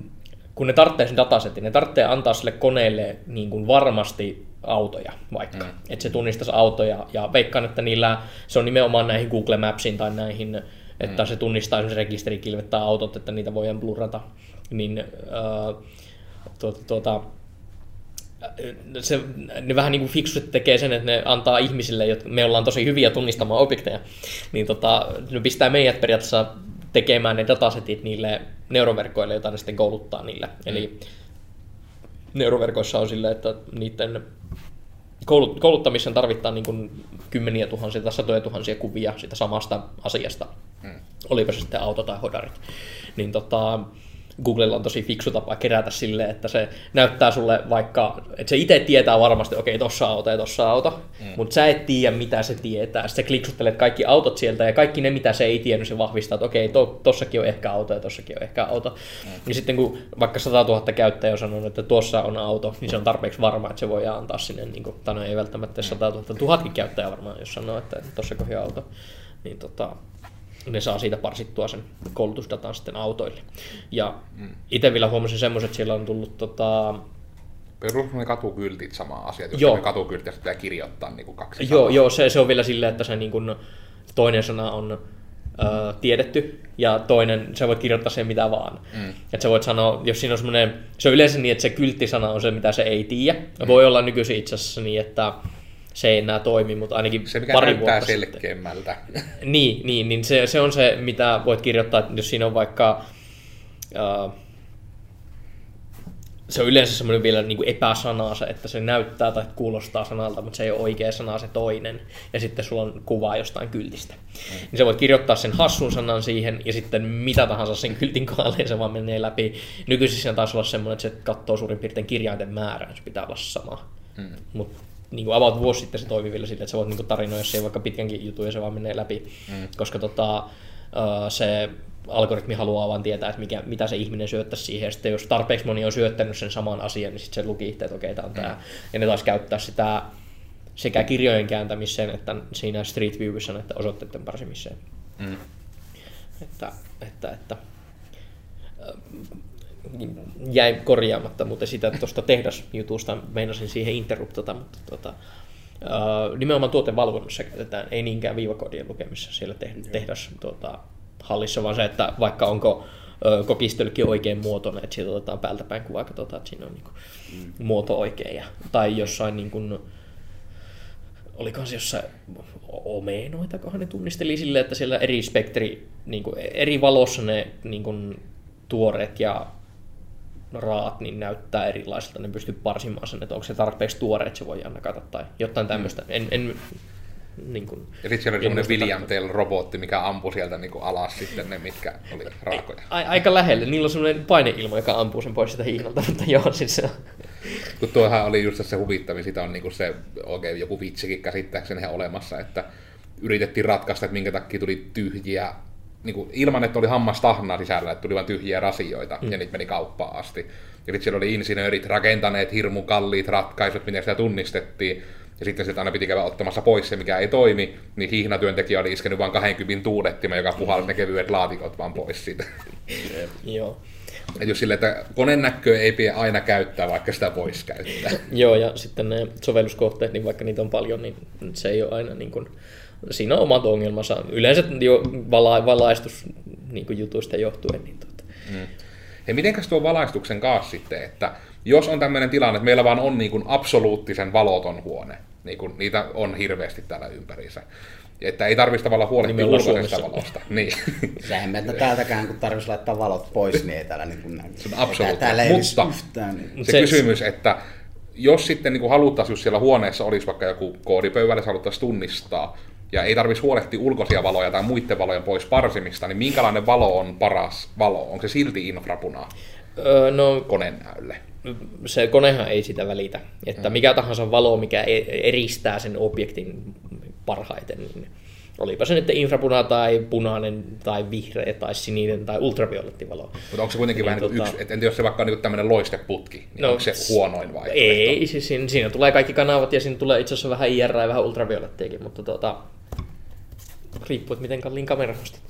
kun ne tarvitsee sen datasetin, ne tarvitsee antaa sille koneelle niin kuin varmasti autoja vaikka. Mm. Että se tunnistaisi autoja ja veikkaan, että niillä se on nimenomaan näihin Google Mapsiin tai näihin, että mm. se tunnistaa esimerkiksi rekisterikilvet tai autot, että niitä voidaan blurrata. Niin äh, tuota, tuota, se, ne vähän niin kuin fiksut tekee sen, että ne antaa ihmisille, jotka me ollaan tosi hyviä tunnistamaan objekteja, niin tota, ne pistää meidät periaatteessa tekemään ne datasetit niille neuroverkoille, joita ne sitten kouluttaa niille. Mm. Eli neuroverkoissa on silleen, että niiden kouluttamiseen tarvitaan niin kuin kymmeniä tuhansia tai satoja tuhansia kuvia sitä samasta asiasta, mm. olipa se sitten auto tai hodarit. Niin tota, Googlella on tosi fiksu tapa kerätä silleen, että se näyttää sulle vaikka, että se itse tietää varmasti, okei, okay, tossa auto ja tossa auto, mm. mutta sä et tiedä, mitä se tietää. Sitten sä kliksuttelet kaikki autot sieltä ja kaikki ne, mitä se ei tiennyt, se vahvistaa, että okei, okay, to, tossakin on ehkä auto ja tossakin on ehkä auto. Mm. Ja sitten kun vaikka 100 000 käyttäjä on sanonut, että tuossa on auto, niin se on tarpeeksi varma, että se voi antaa sinne, niin kuin, tai no ei välttämättä 100 000, tuhatkin käyttäjä varmaan, jos sanoo, että tossa on auto. Niin tota, ne saa siitä parsittua sen koulutusdatan sitten autoille. Ja mm. itse vielä huomasin semmoiset, että siellä on tullut tota, Perus ne katukyltit sama asia, jos joo. ne katukyltit pitää kirjoittaa niin kuin kaksi Joo, joo se, se, on vielä silleen, että se niin kuin, toinen sana on ö, tiedetty ja toinen, sä voit kirjoittaa sen mitä vaan. Mm. Että sä voit sanoa, jos siinä on semmoinen, se on yleensä niin, että se kylttisana on se, mitä se ei tiedä. Mm. Voi olla nykyisin itse asiassa niin, että se ei enää toimi, mutta ainakin se, mikä pari vuotta selkeämmältä. Sitten. Niin, niin, niin se, se on se, mitä voit kirjoittaa, että jos siinä on vaikka... Uh, se on yleensä semmoinen vielä niin kuin epäsanaa se, että se näyttää tai kuulostaa sanalta, mutta se ei ole oikea sana se toinen. Ja sitten sulla on kuva jostain kyltistä. Mm. Niin sä voit kirjoittaa sen hassun sanan siihen ja sitten mitä tahansa sen kyltin kohdalle se vaan menee läpi. Nykyisin siinä taisi olla semmoinen, että se katsoo suurin piirtein kirjainten määrän, se pitää olla sama. Mm. Mutta niin kuin about vuosi sitten se toimi vielä sille, että sä voit niin kuin tarinoida siihen vaikka pitkänkin jutun ja se vaan menee läpi. Mm. Koska tota, se algoritmi haluaa vaan tietää, että mikä, mitä se ihminen syöttäisi siihen. Ja sitten jos tarpeeksi moni on syöttänyt sen saman asian, niin sitten se luki itse, että okei, okay, tämä on mm. tämä. Ja ne taas käyttää sitä sekä kirjojen kääntämiseen että siinä Street Viewissa että osoitteiden parsimiseen. Mm. Että, että, että jäi korjaamatta, mutta sitä tuosta tehdasjutusta meinasin siihen interruptata, mutta tota, uh, nimenomaan tuotevalvonnassa käytetään, ei niinkään viivakoodien lukemissa siellä tehdas tuota, hallissa, vaan se, että vaikka onko kokistölkki oikein muotoinen, että siitä otetaan päältä päin kuvaa, katsotaan, että siinä on niin kuin, mm. muoto oikein. Ja, tai jossain niin kuin, olikohan se jossain omenoita, kohan ne tunnisteli silleen, että siellä eri spektri, niin kuin, eri valossa ne niin kuin, tuoreet ja raat niin näyttää erilaiselta, ne pystyy parsimaan sen, että onko se tarpeeksi tuore, että se voi nakata tai jotain tämmöistä. En, en, niin kuin, ja sitten siellä oli semmoinen William robotti, mikä ampui sieltä niin kuin alas sitten ne, mitkä oli raakoja. A, aika lähelle. Niillä on semmoinen paineilma, joka ampuu sen pois sitä hiinalta, mutta joo, siis se Kun tuohan oli just se huvittavin, sitä on niin kuin se oikein joku vitsikin käsittääkseni olemassa, että yritettiin ratkaista, että minkä takia tuli tyhjiä niin kuin, ilman, että oli hammastahnaa sisällä, että tuli vain tyhjiä rasioita, mm. ja niitä meni kauppaan asti. Ja sitten siellä oli insinöörit rakentaneet hirmu kalliit ratkaisut, miten sitä tunnistettiin, ja sitten sieltä aina piti käydä ottamassa pois se, mikä ei toimi, niin hihnatyöntekijä oli iskenyt vain 20 tuulettima, joka puhalsi ne kevyet laatikot vaan pois siitä. Joo. Et jos sille, että konenäköä ei pidä aina käyttää, vaikka sitä voisi käyttää. Joo, ja sitten ne sovelluskohteet, niin vaikka niitä on paljon, niin se ei ole aina niin kuin siinä on omat ongelmansa. Yleensä jo vala, valaistus niin jutuista johtuen. Niin tuota. mm. Ja mitenkäs tuo valaistuksen kanssa sitten, että jos on tämmöinen tilanne, että meillä vaan on niin kuin absoluuttisen valoton huone, niin kuin niitä on hirveästi täällä ympärissä, että ei tarvitsisi tavallaan huolehtia ulkoisesta valosta. Niin. Sehän että täältäkään, kun tarvitsisi laittaa valot pois, niin ei täällä niin kuin. Se on absoluuttinen. Mutta yhtään, niin. se, se kysymys, että jos sitten niin haluttaisiin, jos siellä huoneessa olisi vaikka joku koodipöydällä, se haluttaisiin tunnistaa, ja ei tarvitsisi huolehtia ulkoisia valoja tai muiden valojen pois parsimista, niin minkälainen valo on paras valo? Onko se silti infrapuna öö, no, konenäylle? Se konehan ei sitä välitä. Että mm. mikä tahansa valo, mikä e- eristää sen objektin parhaiten, niin Olipa se nyt infrapuna tai punainen tai vihreä tai sininen tai ultravioletti valo. Mutta onko se kuitenkin niin, vähän tota... yksi, että jos se vaikka on niin tämmöinen loisteputki, niin no, onko se huonoin vai? Ei, siis siinä, siinä, tulee kaikki kanavat ja siinä tulee itse asiassa vähän IR ja vähän ultraviolettiakin, mutta tota, riippuu, että miten kalliin kamera ostat.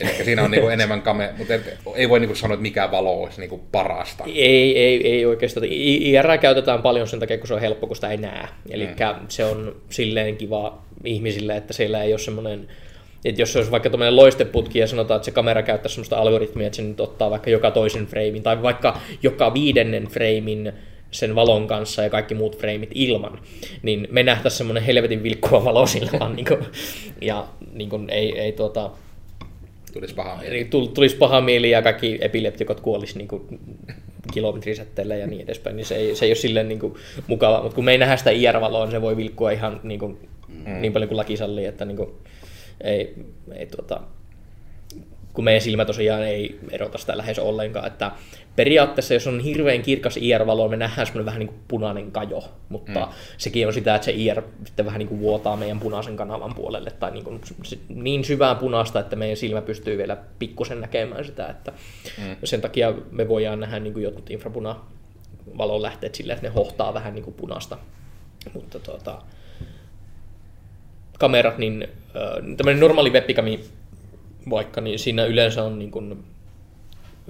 Eli siinä on niinku enemmän kame, mutta ei voi niinku sanoa, että mikä valo olisi niinku parasta. Ei, ei, ei oikeastaan. IR käytetään paljon sen takia, kun se on helppo, kun sitä ei näe. Eli mm. se on silleen kiva ihmisille, että siellä ei ole semmoinen että jos se olisi vaikka tämmöinen loisteputki ja sanotaan, että se kamera käyttää semmoista algoritmia, että se nyt ottaa vaikka joka toisen freimin tai vaikka joka viidennen freimin sen valon kanssa ja kaikki muut freimit ilman, niin me nähtäisiin semmoinen helvetin vilkkuva valo sillä vaan, niin kuin, ja niin kuin, ei, ei tuota, tulisi paha mieli. Eli tul- tulisi paha mieli ja kaikki epileptikot kuolisi niin kuin kilometrisätteellä ja niin edespäin, niin se ei, se ei ole silleen niin kuin mukava. Mutta kun me ei nähdä sitä IR-valoa, niin se voi vilkkua ihan niin, kuin, mm. niin paljon kuin laki sallii, että niin kuin, ei, ei tuota, kun meidän silmä tosiaan ei erota sitä lähes ollenkaan, että periaatteessa jos on hirveän kirkas IR-valo, me nähdään semmoinen vähän niin kuin punainen kajo, mutta mm. sekin on sitä, että se IR sitten vähän niin kuin vuotaa meidän punaisen kanavan puolelle tai niin, kuin niin syvään punaista, että meidän silmä pystyy vielä pikkusen näkemään sitä, että mm. sen takia me voidaan nähdä niin kuin jotkut infrapuna valon lähteet silleen, että ne hohtaa vähän niin kuin punaista, mutta tuota, kamerat, niin tämmöinen normaali webcami vaikka, niin siinä yleensä on niin kuin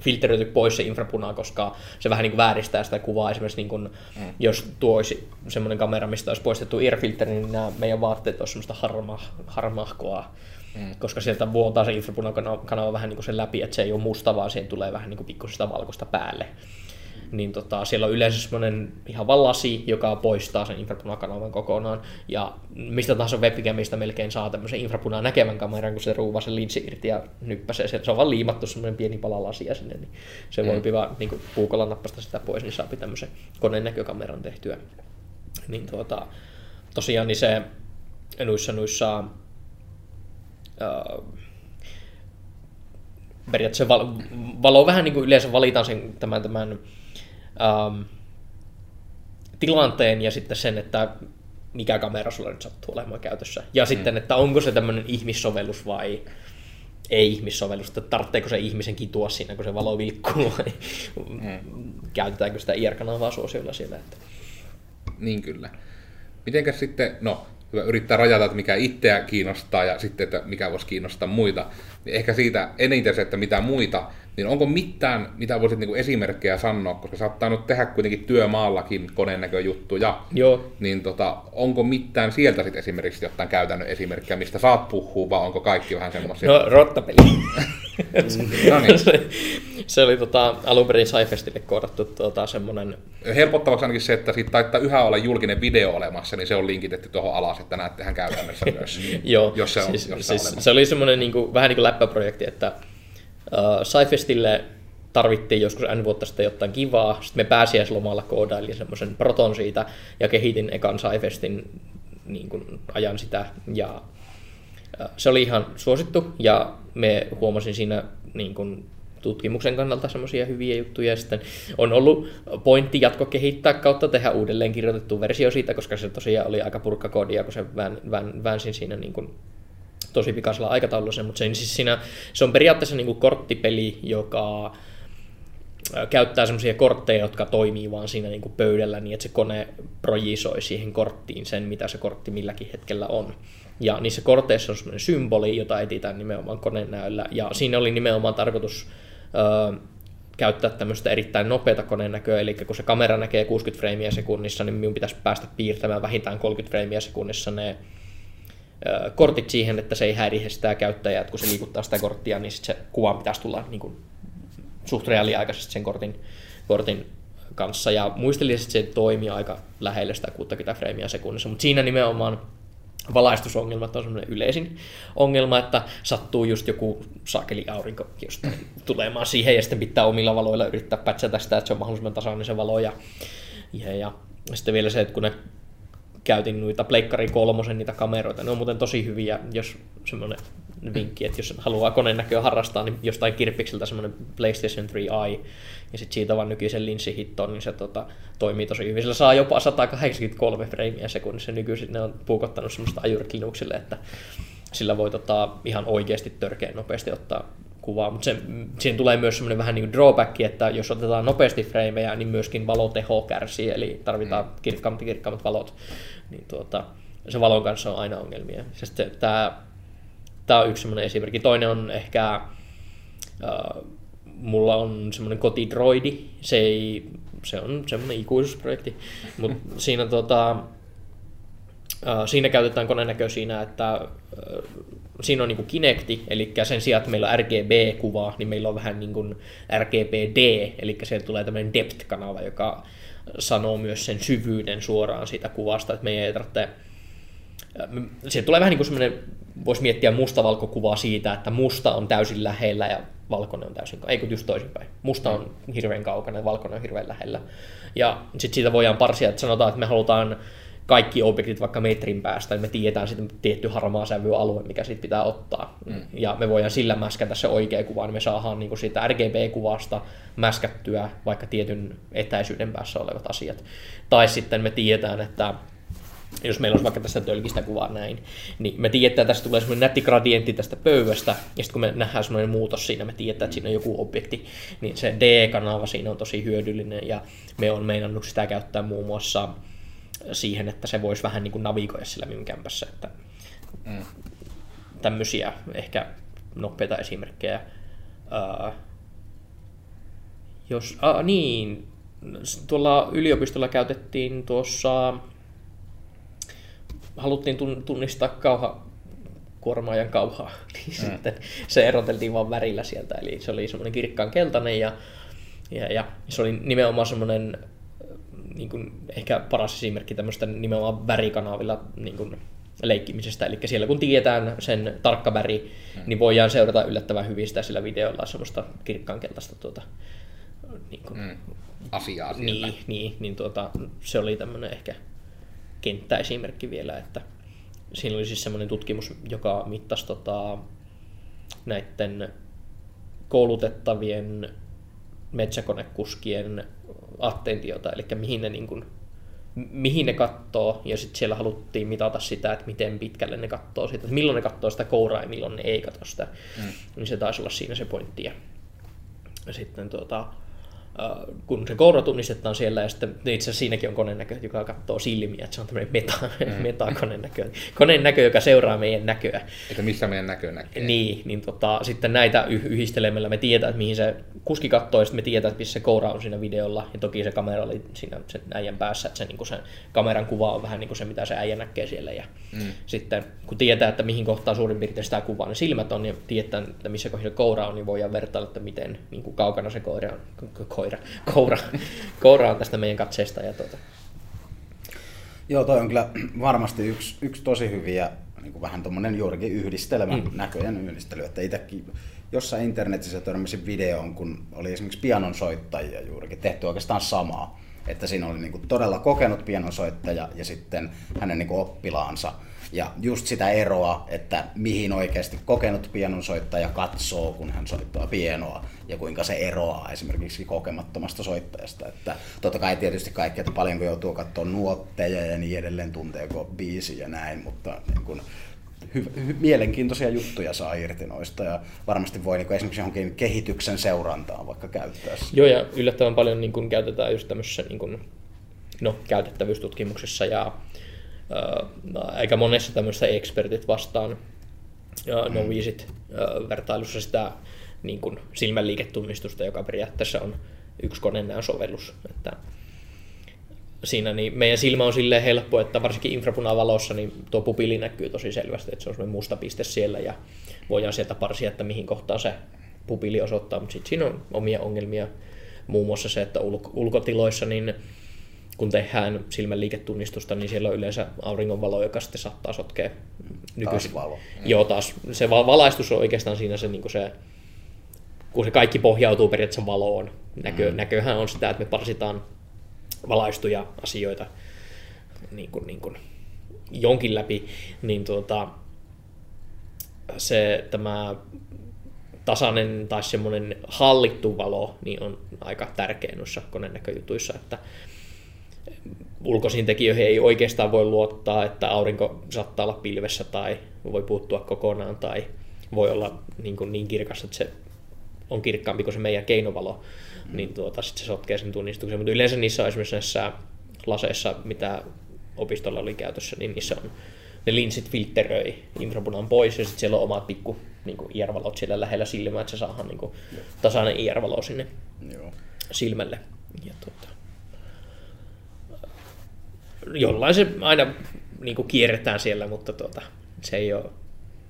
filteröity pois se infrapuna, koska se vähän niin kuin vääristää sitä kuvaa. Esimerkiksi niin kuin, mm. jos tuo olisi semmoinen kamera, mistä olisi poistettu IR-filteri, niin nämä meidän vaatteet olisi semmoista harma, harmahkoa, mm. koska sieltä vuotaa se infrapunakanava vähän niin kuin sen läpi, että se ei ole musta, vaan siihen tulee vähän niin kuin pikkusista valkoista päälle niin tota, siellä on yleensä semmoinen ihan vaan lasi, joka poistaa sen infrapunakanavan kokonaan. Ja mistä tahansa webcamista melkein saa tämmöisen infrapunaa näkevän kameran, kun se ruuvaa sen linssi irti ja nyppäsee. Se on vaan liimattu semmoinen pieni pala lasia sinne, niin se mm. voi vaan niin puukolla nappasta sitä pois, niin saa tämmöisen koneen näkökameran tehtyä. Niin tuota, tosiaan niin se noissa, noissa uh, periaatteessa valo, valo vähän niin kuin yleensä valitaan sen, tämän, tämän um, tilanteen ja sitten sen, että mikä kamera sulla nyt sattuu olemaan käytössä. Ja mm. sitten, että onko se tämmöinen ihmissovellus vai ei ihmissovellus, että tarvitseeko se ihmisen kitua siinä, kun se valo vilkkuu vai mm. käytetäänkö sitä IR-kanavaa suosiolla siellä. Että... Niin kyllä. Mitenkäs sitten, no hyvä yrittää rajata, että mikä itseä kiinnostaa ja sitten, että mikä voisi kiinnostaa muita. Niin ehkä siitä eniten se, että mitä muita, niin onko mitään, mitä voisit niin esimerkkejä sanoa, koska saattaa nyt tehdä kuitenkin työmaallakin koneenäköjuttuja, Joo. niin tota, onko mitään sieltä sitten esimerkiksi jotain käytännön esimerkkejä, mistä saat puhua, vai onko kaikki vähän semmoisia? No, rottapeli. no niin. se, se, oli tota, alun perin Saifestille koodattu tota, semmoinen... Helpottavaksi ainakin se, että siitä taittaa yhä olla julkinen video olemassa, niin se on linkitetty tuohon alas, että näettehän käytännössä myös, Joo, jos se on, siis, jos siis, se, se oli semmoinen niin kuin, vähän niin kuin läppäprojekti, että Uh, Saifestille tarvittiin joskus N vuotta sitten jotain kivaa. Sitten me pääsiäislomalla koodailin semmoisen proton siitä ja kehitin ekan Saifestin niin kuin ajan sitä. Ja se oli ihan suosittu ja me huomasin siinä niin kuin tutkimuksen kannalta semmoisia hyviä juttuja. Sitten on ollut pointti jatko kehittää kautta tehdä uudelleen kirjoitettu versio siitä, koska se tosiaan oli aika purkkakoodia, kun se vään, vään, väänsin siinä niin kuin tosi pikaisella aikataululla mutta se, siis siinä, se on periaatteessa niin kuin korttipeli, joka käyttää semmoisia kortteja, jotka toimii vaan siinä niin pöydällä niin, että se kone projisoi siihen korttiin sen, mitä se kortti milläkin hetkellä on. Ja niissä korteissa on semmoinen symboli, jota etsitään nimenomaan konenäöllä. Ja siinä oli nimenomaan tarkoitus ö, käyttää tämmöistä erittäin nopeata koneenäköä, eli kun se kamera näkee 60 freimiä sekunnissa, niin minun pitäisi päästä piirtämään vähintään 30 freimiä sekunnissa ne kortit siihen, että se ei häirihe sitä käyttäjää, että kun se liikuttaa sitä korttia, niin sit se kuva pitäisi tulla niin kuin, suht reaaliaikaisesti sen kortin, kortin kanssa. Ja muistelin, että se toimii aika lähellä sitä 60 freimiä sekunnissa, mutta siinä nimenomaan valaistusongelmat on semmoinen yleisin ongelma, että sattuu just joku sakeli aurinko jostain tulemaan siihen ja sitten pitää omilla valoilla yrittää pätsätä sitä, että se on mahdollisimman tasainen se valo ja, ja, ja sitten vielä se, että kun ne käytin noita Pleikkari kolmosen niitä kameroita. Ne on muuten tosi hyviä, jos semmoinen vinkki, että jos haluaa koneen näköä harrastaa, niin jostain kirppikseltä semmoinen PlayStation 3i ja sitten siitä vaan nykyisen linssihittoon, niin se tota, toimii tosi hyvin. Sillä saa jopa 183 freimiä sekunnissa. Nykyisin ne on puukottanut semmoista ajurit Linuxille, että sillä voi tota, ihan oikeasti törkeän nopeasti ottaa kuvaa, mutta siihen tulee myös semmoinen vähän niin kuin drawback, että jos otetaan nopeasti frameja, niin myöskin valoteho kärsii, eli tarvitaan mm. kirkkaammat kirkkaammat valot, niin tuota, se valon kanssa on aina ongelmia. Sitten tämä, tämä on yksi semmoinen esimerkki. Toinen on ehkä, äh, mulla on semmoinen kotidroidi, se, ei, se on semmoinen ikuisuusprojekti, mutta siinä tota, Siinä käytetään konenäkö siinä, että siinä on niin kuin Kinecti, eli sen sijaan, että meillä on RGB-kuva, niin meillä on vähän niin kuin RGBD, eli sieltä tulee tämmöinen depth-kanava, joka sanoo myös sen syvyyden suoraan siitä kuvasta, että meidän ei tarvitse se tulee vähän niin kuin semmoinen, voisi miettiä mustavalkokuvaa siitä, että musta on täysin lähellä ja valkoinen on täysin, ei kun just toisinpäin. Musta on hirveän kaukana ja valkoinen on hirveän lähellä. Ja sitten siitä voidaan parsia, että sanotaan, että me halutaan kaikki objektit vaikka metrin päästä, niin me tiedetään sitten tietty harmaa sävyalue, mikä siitä pitää ottaa. Mm. Ja me voidaan sillä mäskätä se oikea kuva, niin me saadaan niin siitä RGB-kuvasta mäskättyä vaikka tietyn etäisyyden päässä olevat asiat. Tai sitten me tiedetään, että jos meillä olisi vaikka tästä tölkistä kuvaa näin, niin me tiedetään, että tästä tulee semmoinen nätti gradientti tästä pöydästä, ja sitten kun me nähdään semmoinen muutos siinä, me tiedetään, että siinä on joku objekti, niin se D-kanava siinä on tosi hyödyllinen, ja me on meinannut sitä käyttää muun muassa siihen, että se voisi vähän niin kuin navigoida sillä minun kämpässä, että mm. tämmöisiä ehkä nopeita esimerkkejä. Uh, jos, uh, niin, tuolla yliopistolla käytettiin tuossa haluttiin tunnistaa kauha, kuormaajan kauhaa, niin mm. sitten se eroteltiin vain värillä sieltä. Eli se oli semmoinen kirkkaan keltainen ja, ja, ja se oli nimenomaan semmoinen niin kuin ehkä paras esimerkki tämmöistä nimenomaan värikanavilla niin kuin leikkimisestä. Eli siellä kun tietään sen tarkka väri, mm. niin voidaan seurata yllättävän hyvin sitä sillä videolla semmoista kirkkaan keltaista tuota, niin kuin, mm. asiaa. Niin, niin, niin tuota, se oli tämmöinen ehkä kenttäesimerkki vielä, että siinä oli siis semmoinen tutkimus, joka mittasi tota, näiden koulutettavien metsäkonekuskien attentiota, eli mihin ne, niin kuin, mihin ne katsoo, ja sitten siellä haluttiin mitata sitä, että miten pitkälle ne katsoo sitä, että milloin ne katsoo sitä kouraa ja milloin ne ei katso sitä. Mm. Niin se taisi olla siinä se pointti. Ja sitten tuota, kun se koura tunnistetaan siellä, ja sitten itse asiassa siinäkin on koneen näkö, joka katsoo silmiä, että se on tämmöinen meta, mm. metakoneen näkö. Koneen näkö, joka seuraa meidän näköä. Että missä meidän näkö näkee. Niin, niin tota, sitten näitä yhdistelemällä me tietää, että mihin se kuski katsoo, ja sitten me tietää, että missä se koura on siinä videolla, ja toki se kamera oli siinä sen äijän päässä, että se, niin se kameran kuva on vähän niin kuin se, mitä se äijä näkee siellä, ja mm. sitten kun tietää, että mihin kohtaan suurin piirtein sitä kuvaa ne silmät on, niin tietää, että missä kohdassa koura on, niin voidaan vertailla, että miten niin kuin kaukana se koira on, koira, koura, koura on tästä meidän katseesta. Ja tuota. Joo, toi on kyllä varmasti yksi, yksi tosi hyviä, niin kuin vähän tuommoinen juurikin yhdistelmä, mm. näköjen yhdistely. Että itsekin jossain internetissä törmäsin videoon, kun oli esimerkiksi pianonsoittajia juurikin tehty oikeastaan samaa. Että siinä oli niin kuin todella kokenut pianonsoittaja ja sitten hänen niin kuin oppilaansa ja just sitä eroa, että mihin oikeasti kokenut pianonsoittaja katsoo, kun hän soittaa pienoa, ja kuinka se eroaa esimerkiksi kokemattomasta soittajasta. Että totta kai tietysti kaikki, että paljonko joutuu katsoa nuotteja ja niin edelleen, tunteeko biisi ja näin, mutta niin kun, hy- hy- mielenkiintoisia juttuja saa irti noista ja varmasti voi niin esimerkiksi johonkin kehityksen seurantaan vaikka käyttää. Joo ja yllättävän paljon niin kun käytetään just tämmöisessä niin kun, no, käytettävyystutkimuksessa ja aika monessa tämmöisessä expertit vastaan ja mm. noviisit vertailussa sitä niin kuin silmänliiketunnistusta, joka periaatteessa on yksi konenäön sovellus. Että siinä niin meidän silmä on silleen helppo, että varsinkin infrapunavalossa niin tuo pupili näkyy tosi selvästi, että se on semmoinen musta piste siellä ja voidaan sieltä parsia, että mihin kohtaan se pupili osoittaa, mutta sitten siinä on omia ongelmia. Muun muassa se, että ulko- ulkotiloissa niin kun tehdään silmän liiketunnistusta, niin siellä on yleensä auringonvalo, joka sitten saattaa sotkea nykyisin. Taas valo. Joo, taas. Se valaistus on oikeastaan siinä se, niin kuin se kun se kaikki pohjautuu periaatteessa valoon. Näkö, mm. Näköhän on sitä, että me parsitaan valaistuja asioita niin kuin, niin kuin jonkin läpi, niin tuota, se tämä tasainen tai semmoinen hallittu valo niin on aika tärkeä noissa konenäköjutuissa, että ulkoisiin tekijöihin ei oikeastaan voi luottaa, että aurinko saattaa olla pilvessä tai voi puuttua kokonaan tai voi olla niin, kuin niin kirkas, että se on kirkkaampi kuin se meidän keinovalo, mm. niin tuota, sitten se sotkee sen tunnistuksen. Mutta yleensä niissä on esimerkiksi näissä laseissa, mitä opistolla oli käytössä, niin niissä on ne linssit filtteröi infrapunan pois ja sitten siellä on omat pikku niin kuin IR-valot siellä lähellä silmää, että se saadaan niin kuin, tasainen IR-valo sinne Joo. silmälle. Ja tuota, jollain se aina niin kuin kierretään siellä, mutta tuota, se ei ole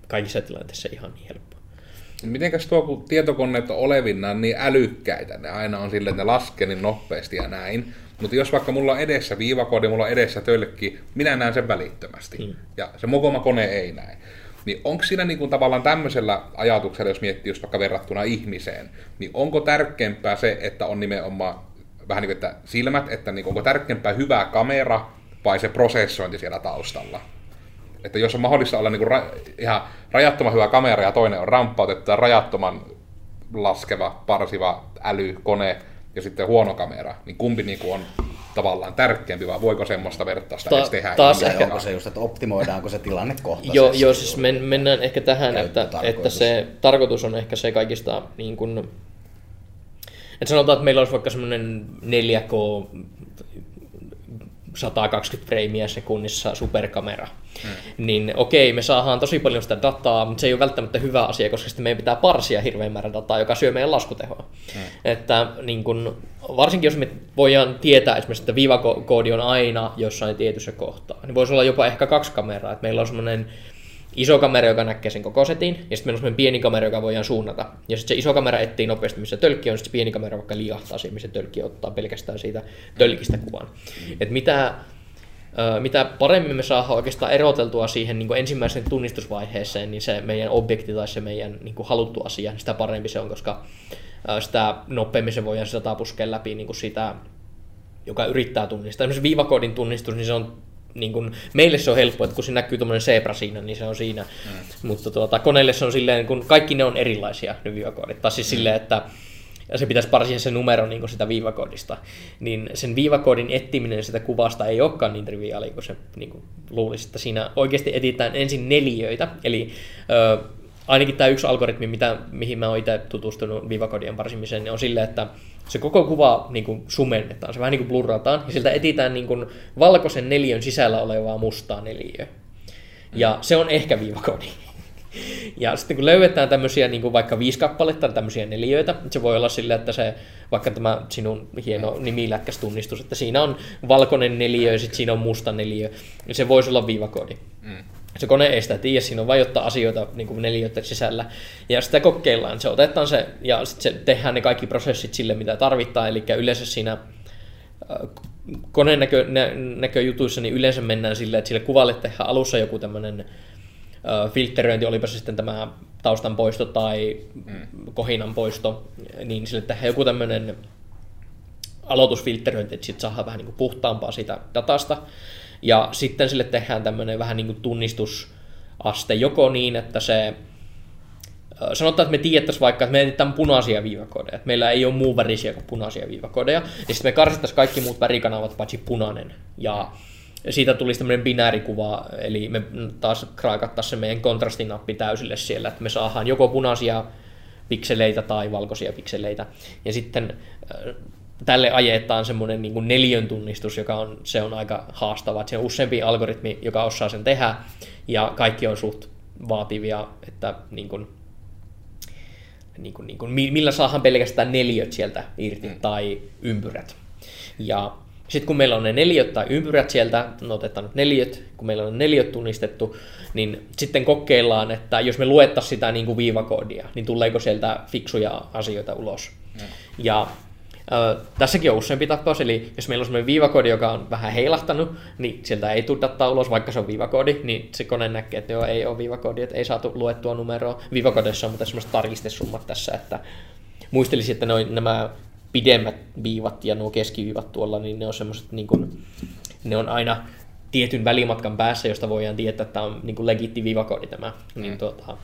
kaikissa tilanteissa ihan niin helppoa. Mitenkäs tuo, kun tietokoneet on olevinnaan niin älykkäitä, ne aina on silleen, että ne laskee niin nopeasti ja näin. Mutta jos vaikka mulla on edessä viivakoodi, mulla on edessä tölkki, minä näen sen välittömästi. Mm. Ja se mokoma kone ei näe. Niin onko siinä niin kuin tavallaan tämmöisellä ajatuksella, jos miettii just vaikka verrattuna ihmiseen, niin onko tärkeämpää se, että on nimenomaan vähän niin kuin, että silmät, että niin kuin, onko tärkeämpää hyvä kamera vai se prosessointi siellä taustalla? Että jos on mahdollista olla niin kuin ra- ihan rajattoman hyvä kamera ja toinen on ramppautettu ja rajattoman laskeva, parsiva älykone ja sitten huono kamera, niin kumpi niin kuin on tavallaan tärkeämpi, vai voiko semmoista vertausta Ta- edes tehdä? taas ehkä- onko se just, että optimoidaanko se tilanne kohtaisesti? Joo, joo siis men, mennään ehkä tähän, että, että se tarkoitus on ehkä se kaikista niin kuin, että sanotaan, että meillä olisi vaikka semmoinen 4K 120 freimiä sekunnissa superkamera, hmm. niin okei, me saadaan tosi paljon sitä dataa, mutta se ei ole välttämättä hyvä asia, koska sitten meidän pitää parsia hirveän määrän dataa, joka syö meidän laskutehoa. Hmm. Että niin kun, varsinkin jos me voidaan tietää esimerkiksi, että viivakoodi on aina jossain tietyssä kohtaa, niin voisi olla jopa ehkä kaksi kameraa, että meillä on semmoinen iso kamera, joka näkee sen koko setin, ja sitten meillä on semmoinen pieni kamera, joka voidaan suunnata. Ja sitten se iso kamera etsii nopeasti, missä tölkki on, sitten se pieni kamera vaikka liihahtaa siihen, missä tölkki ottaa pelkästään siitä tölkistä kuvan. Et mitä, mitä paremmin me saadaan oikeastaan eroteltua siihen niin ensimmäisen tunnistusvaiheeseen, niin se meidän objekti tai se meidän niin haluttu asia, sitä parempi se on, koska sitä nopeammin se voidaan sitä puskea läpi niin sitä, joka yrittää tunnistaa. Esimerkiksi viivakoodin tunnistus, niin se on niin kun, meille se on helppo, että kun siinä näkyy tuommoinen zebra siinä, niin se on siinä. Mm. Mutta tuota, koneelle se on silleen, kun kaikki ne on erilaisia, ne viivakoodit. Tai siis mm. silleen, että se pitäisi parsia se numero niin sitä viivakoodista, niin sen viivakoodin etsiminen sitä kuvasta ei olekaan niin triviaali kuin se niin kuin luulisi, että siinä oikeasti etsitään ensin neliöitä, eli ö, ainakin tämä yksi algoritmi, mitä, mihin mä oon itse tutustunut viivakoodien parsimiseen, niin on silleen, että se koko kuva niin kuin sumennetaan, se vähän niin kuin blurrataan, ja siltä etsitään niin kuin valkoisen neliön sisällä olevaa mustaa neliöä. Ja se on ehkä viivakoodi. Ja sitten kun löydetään tämmöisiä niin kuin vaikka viisi kappaletta tämmöisiä neliöitä, se voi olla sille, että se, vaikka tämä sinun hieno nimilätkäs tunnistus, että siinä on valkoinen neliö ja sitten siinä on musta neliö, niin se voisi olla viivakoodi. Mm. Se kone ei sitä tiedä, siinä on vain jotta asioita niin kuin neliöiden sisällä. Ja sitä kokeillaan, se otetaan se, ja sitten se tehdään ne kaikki prosessit sille, mitä tarvittaa, eli yleensä siinä äh, koneen näkö, nä, näköjutuissa, niin yleensä mennään silleen, että sille kuvalle tehdään alussa joku tämmöinen äh, filtteröinti, olipa se sitten tämä taustan poisto tai mm. kohinan poisto, niin sille tehdään joku tämmöinen aloitusfiltteröinti, että sitten saadaan vähän niin kuin puhtaampaa siitä datasta. Ja sitten sille tehdään tämmöinen vähän niin kuin tunnistusaste, joko niin, että se sanotaan, että me tietäisiin vaikka, että me etsitään punaisia viivakodeja, meillä ei ole muu värisiä kuin punaisia viivakodeja, ja sitten me karsittaisiin kaikki muut värikanavat paitsi punainen. Ja siitä tulisi tämmöinen binäärikuva, eli me taas kraakattaisiin se meidän kontrastinappi täysille siellä, että me saadaan joko punaisia pikseleitä tai valkoisia pikseleitä. Ja sitten tälle ajetaan semmoinen niin neljön tunnistus, joka on, se on aika haastava. Että se on useampi algoritmi, joka osaa sen tehdä, ja kaikki on suht vaativia, että niin kuin, niin kuin, niin kuin, millä saadaan pelkästään neliöt sieltä irti mm. tai ympyrät. Ja sitten kun meillä on ne neliöt tai ympyrät sieltä, no otetaan nyt neliöt, kun meillä on neliöt tunnistettu, niin sitten kokeillaan, että jos me luettaisiin sitä niin kuin viivakoodia, niin tuleeko sieltä fiksuja asioita ulos. Mm. Ja tässäkin on useampi tapaus, eli jos meillä on sellainen viivakoodi, joka on vähän heilahtanut, niin sieltä ei tule dataa ulos, vaikka se on viivakoodi, niin se kone näkee, että joo, ei ole viivakoodi, että ei saatu luettua numeroa. Viivakodeissa on mutta semmoiset tarkistesummat tässä, että muistelisin, että noin, nämä pidemmät viivat ja nuo keskiviivat tuolla, niin ne on semmoiset, niin kuin, ne on aina tietyn välimatkan päässä, josta voidaan tietää, että tämä on niin legitti viivakoodi tämä. Mm. Niin, tuota,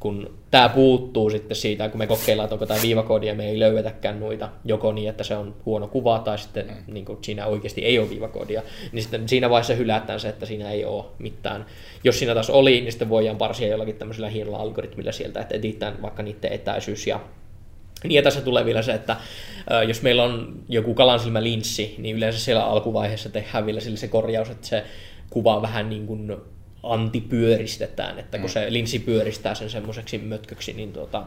kun tämä puuttuu sitten siitä, kun me kokeillaan, että onko tämä viivakoodi ja me ei löydetäkään noita, joko niin, että se on huono kuva tai sitten mm. niin kuin siinä oikeasti ei ole viivakoodia, niin sitten siinä vaiheessa hylätään se, että siinä ei ole mitään. Jos siinä taas oli, niin sitten voidaan parsia jollakin tämmöisellä hienolla algoritmilla sieltä, että editään vaikka niiden etäisyys ja niin ja tässä tulee vielä se, että jos meillä on joku kalansilmälinssi, niin yleensä siellä alkuvaiheessa tehdään vielä sille se korjaus, että se kuva vähän niin kuin antipyöristetään, että kun mm. se linssi pyöristää sen semmoiseksi mötköksi, niin tuota,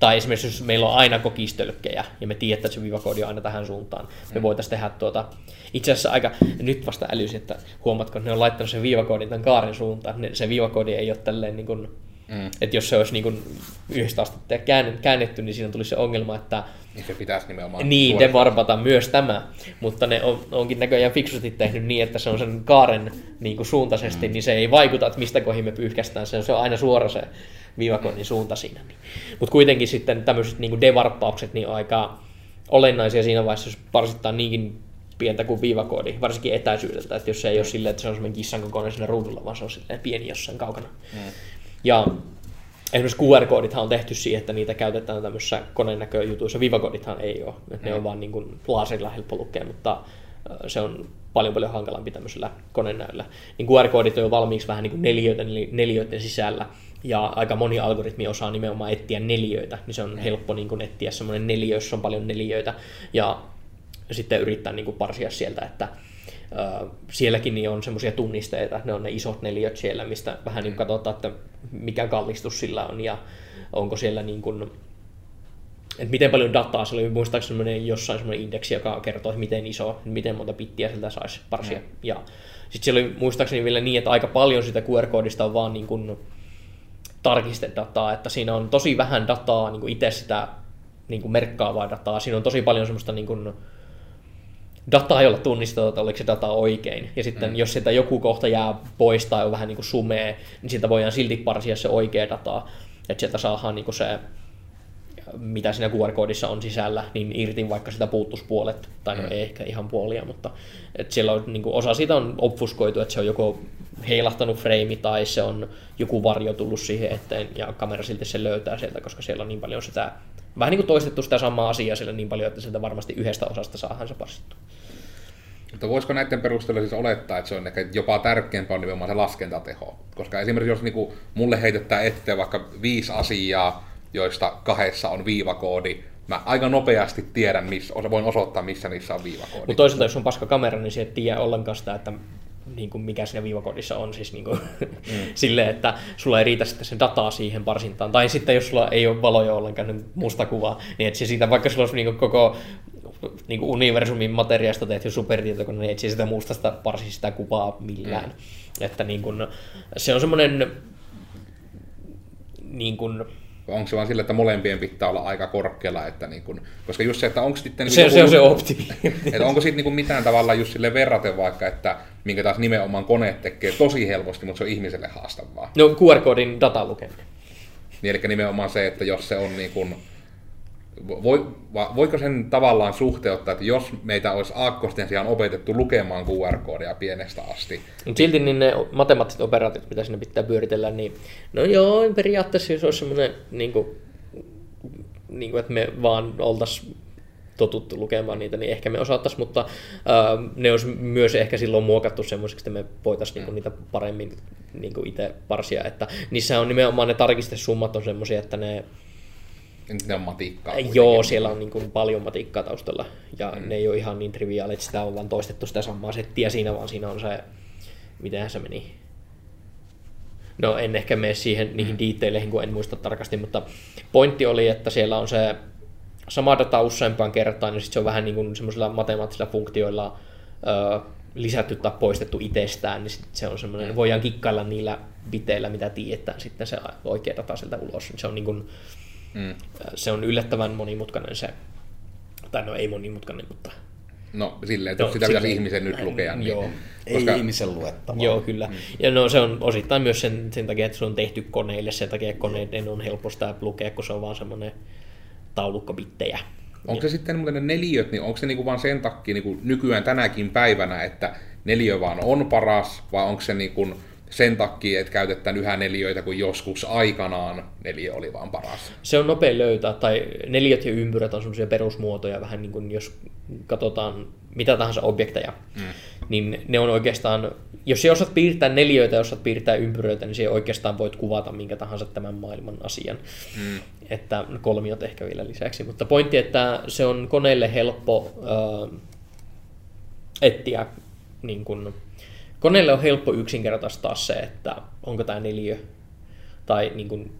tai esimerkiksi jos meillä on aina kokistölkkejä ja me tiedetään, että se viivakoodi on aina tähän suuntaan, me mm. voitaisiin tehdä tuota, itse asiassa aika, nyt vasta älysin, että huomatko, että ne on laittanut sen viivakoodin tämän kaaren suuntaan, se viivakoodi ei ole tälleen niin kuin, Mm. Että jos se olisi niin kuin yhdestä astetta käänne- käännetty, niin siinä tulisi se ongelma, että Niin se pitäisi nimenomaan niin, devarpata myös tämä, mutta ne on, onkin näköjään fiksusti tehnyt niin, että se on sen kaaren niin kuin suuntaisesti, mm. niin se ei vaikuta, että mistä kohin me pyyhkästään, se on, se on aina suora se viivakoinnin suunta siinä. Mutta kuitenkin sitten tämmöiset niin kuin devarppaukset niin on aika olennaisia siinä vaiheessa, jos parsittaa niinkin pientä kuin viivakoodi, varsinkin etäisyydeltä, että jos se ei ole silleen, että se on semmoinen kissan kokoinen siinä ruudulla, vaan se on silleen pieni jossain kaukana. Mm. Ja Esimerkiksi QR-koodithan on tehty siihen, että niitä käytetään tämmöisissä koneenäköjutuissa. Vivakoodithan ei ole. Että Ne on vaan niin kuin laserilla helppo lukea, mutta se on paljon paljon hankalampi tämmöisellä konenäöllä. Niin QR-koodit on jo valmiiksi vähän niin kuin neliöiden, eli neliöiden sisällä. Ja aika moni algoritmi osaa nimenomaan etsiä neliöitä, niin se on helppo niin kuin etsiä semmoinen neliö, jossa on paljon neliöitä. Ja sitten yrittää niin kuin parsia sieltä, että sielläkin niin on semmoisia tunnisteita, ne on ne isot neliöt siellä, mistä vähän niin katsotaan, että mikä kallistus sillä on ja onko siellä niin kuin, että miten paljon dataa, se oli muistaakseni jossain semmoinen indeksi, joka kertoo, että miten iso, miten monta pittiä sieltä saisi parsia. Mm. Ja sitten siellä oli muistaakseni vielä niin, että aika paljon sitä QR-koodista on vaan niin kuin tarkistedataa, että siinä on tosi vähän dataa, niin kuin itse sitä niin kuin merkkaavaa dataa. Siinä on tosi paljon semmoista niin kuin, dataa, jolla tunnistetaan, että oliko se data oikein. Ja sitten mm. jos sitä joku kohta jää pois tai on vähän niin kuin sumee, niin siitä voidaan silti parsia se oikea data. Että sieltä saadaan niin kuin se, mitä siinä QR-koodissa on sisällä, niin irti vaikka sitä puuttuisi puolet, tai no Mm. ei ehkä ihan puolia, mutta että siellä on, niin kuin, osa siitä on obfuskoitu, että se on joko heilahtanut frame tai se on joku varjo tullut siihen eteen ja kamera silti se löytää sieltä, koska siellä on niin paljon sitä, vähän niin kuin toistettu sitä samaa asiaa siellä niin paljon, että sieltä varmasti yhdestä osasta saadaan se parsittu. Mutta voisiko näiden perusteella siis olettaa, että se on ehkä jopa tärkeämpää on nimenomaan se laskentateho? Koska esimerkiksi jos niinku mulle heitetään eteen vaikka viisi asiaa, joista kahdessa on viivakoodi, mä aika nopeasti tiedän, missä, voin osoittaa, missä niissä on viivakoodi. Mutta toisaalta, jos on paska kamera, niin se et tiedä ollenkaan sitä, että niin kuin mikä siinä viivakodissa on. Siis niin kuin, mm. silleen, että sulla ei riitä sitten sen dataa siihen parsintaan. Tai sitten jos sulla ei ole valoja ollenkaan, niin musta kuva, niin et se siitä, vaikka sulla olisi niin kuin koko niin kuin universumin materiaalista tehty supertietokone, niin se sitä mustasta parsi sitä kuvaa millään. Mm. Että niin kuin, se on semmoinen niin kuin, Onko se vaan sillä, että molempien pitää olla aika korkealla, että niin kun, koska just se, että onko sitten... Niin se, se on se optimi. Että onko sitten niin mitään tavalla just sille verraten vaikka, että minkä taas nimenomaan koneet tekee tosi helposti, mutta se on ihmiselle haastavaa. No QR-koodin datan lukeminen. Niin, eli nimenomaan se, että jos se on niin kuin, voi, va- voiko sen tavallaan suhteuttaa, että jos meitä olisi aakkosten sijaan opetettu lukemaan QR-koodia pienestä asti, Mutta silti niin ne matemaattiset operaatiot, mitä sinne pitää pyöritellä, niin no joo, periaatteessa jos olisi semmoinen, niin kuin, niin kuin, että me vaan oltaisiin totuttu lukemaan niitä, niin ehkä me osattaisiin, mutta ää, ne olisi myös ehkä silloin muokattu semmoiseksi, että me voitaisiin niinku niitä paremmin niinku itse parsia, että niissä on nimenomaan ne tarkistesummat on semmoisia, että ne ne on matikkaa. Joo, siellä on niin kuin paljon matikkaa taustalla ja mm. ne ei ole ihan niin triviaalit, että sitä on vaan toistettu sitä samaa settiä siinä, vaan siinä on se, mitenhän se meni. No en ehkä mene siihen niihin mm. detaileihin, kun en muista tarkasti, mutta pointti oli, että siellä on se sama data useampaan kertaan, ja sitten se on vähän niin kuin semmoisilla matemaattisilla funktioilla ö, lisätty tai poistettu itsestään, niin sit se on semmoinen, voidaan kikkailla niillä biteillä, mitä tiedetään sitten se oikea data sieltä ulos. Se on niin kuin, Mm. se on yllättävän monimutkainen se, tai no ei monimutkainen, mutta No silleen, että No, sitä pitäisi ihmisen nyt lukea, niin Joo. Ei koska, ihmisen luettavaa. joo kyllä. Mm. Ja no se on osittain myös sen, sen takia, että se on tehty koneille, sen takia että koneiden on helppo sitä lukea, kun se on vaan semmoinen taulukkobittejä. onko se sitten muuten ne neliöt, niin onko se niinku vaan sen takia niinku nykyään tänäkin päivänä, että neliö vaan on paras, vai onko se niinku sen takia, että käytetään yhä neliöitä, kun joskus aikanaan neliö oli vaan paras? Se on nopea löytää, tai neliöt ja ympyrät on semmoisia perusmuotoja, vähän niin kuin jos katsotaan mitä tahansa objekteja, mm. niin ne on oikeastaan, jos sä osaat piirtää neliöitä ja osaat piirtää ympyröitä, niin se oikeastaan voit kuvata minkä tahansa tämän maailman asian. Mm. Että kolmiot ehkä vielä lisäksi, mutta pointti, että se on koneelle helppo äh, etsiä, niin kun, koneelle on helppo yksinkertaistaa se, että onko tämä neliö tai niin kun,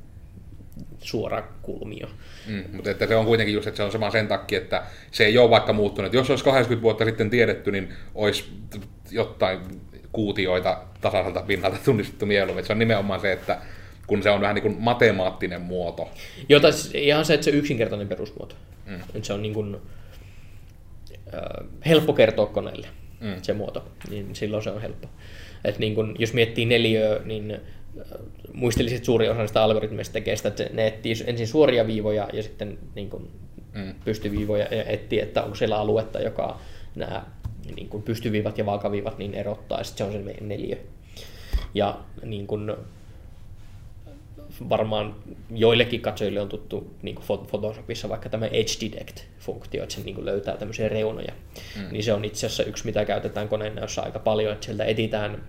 suora kulmio. Mm, mutta että se on kuitenkin just, että se on sama sen takia, että se ei ole vaikka muuttunut. Jos olisi 80 vuotta sitten tiedetty, niin olisi jotain kuutioita tasaiselta pinnalta tunnistettu mieluummin. Se on nimenomaan se, että kun se on vähän niin kuin matemaattinen muoto. Jota siis ihan se, että se yksinkertainen perusmuoto. Mm. Se on niin kuin, äh, helppo kertoa koneelle mm. se muoto, niin silloin se on helppo. Et niin kun, jos miettii neliöä, niin äh, muistelisin, että suuri osa näistä algoritmeista tekee sitä, että ne etsii ensin suoria viivoja ja sitten niin kun, mm. pystyviivoja ja etsii, että onko siellä aluetta, joka nämä niin kun pystyviivat ja vaakaviivat niin erottaa, ja sitten se on se neliö. Ja niin kun, varmaan joillekin katsojille on tuttu niin kuin Photoshopissa vaikka tämä Edge Detect-funktio, että se niin kuin löytää tämmöisiä reunoja. Mm. Niin se on itse asiassa yksi, mitä käytetään koneennäössä aika paljon, että sieltä etitään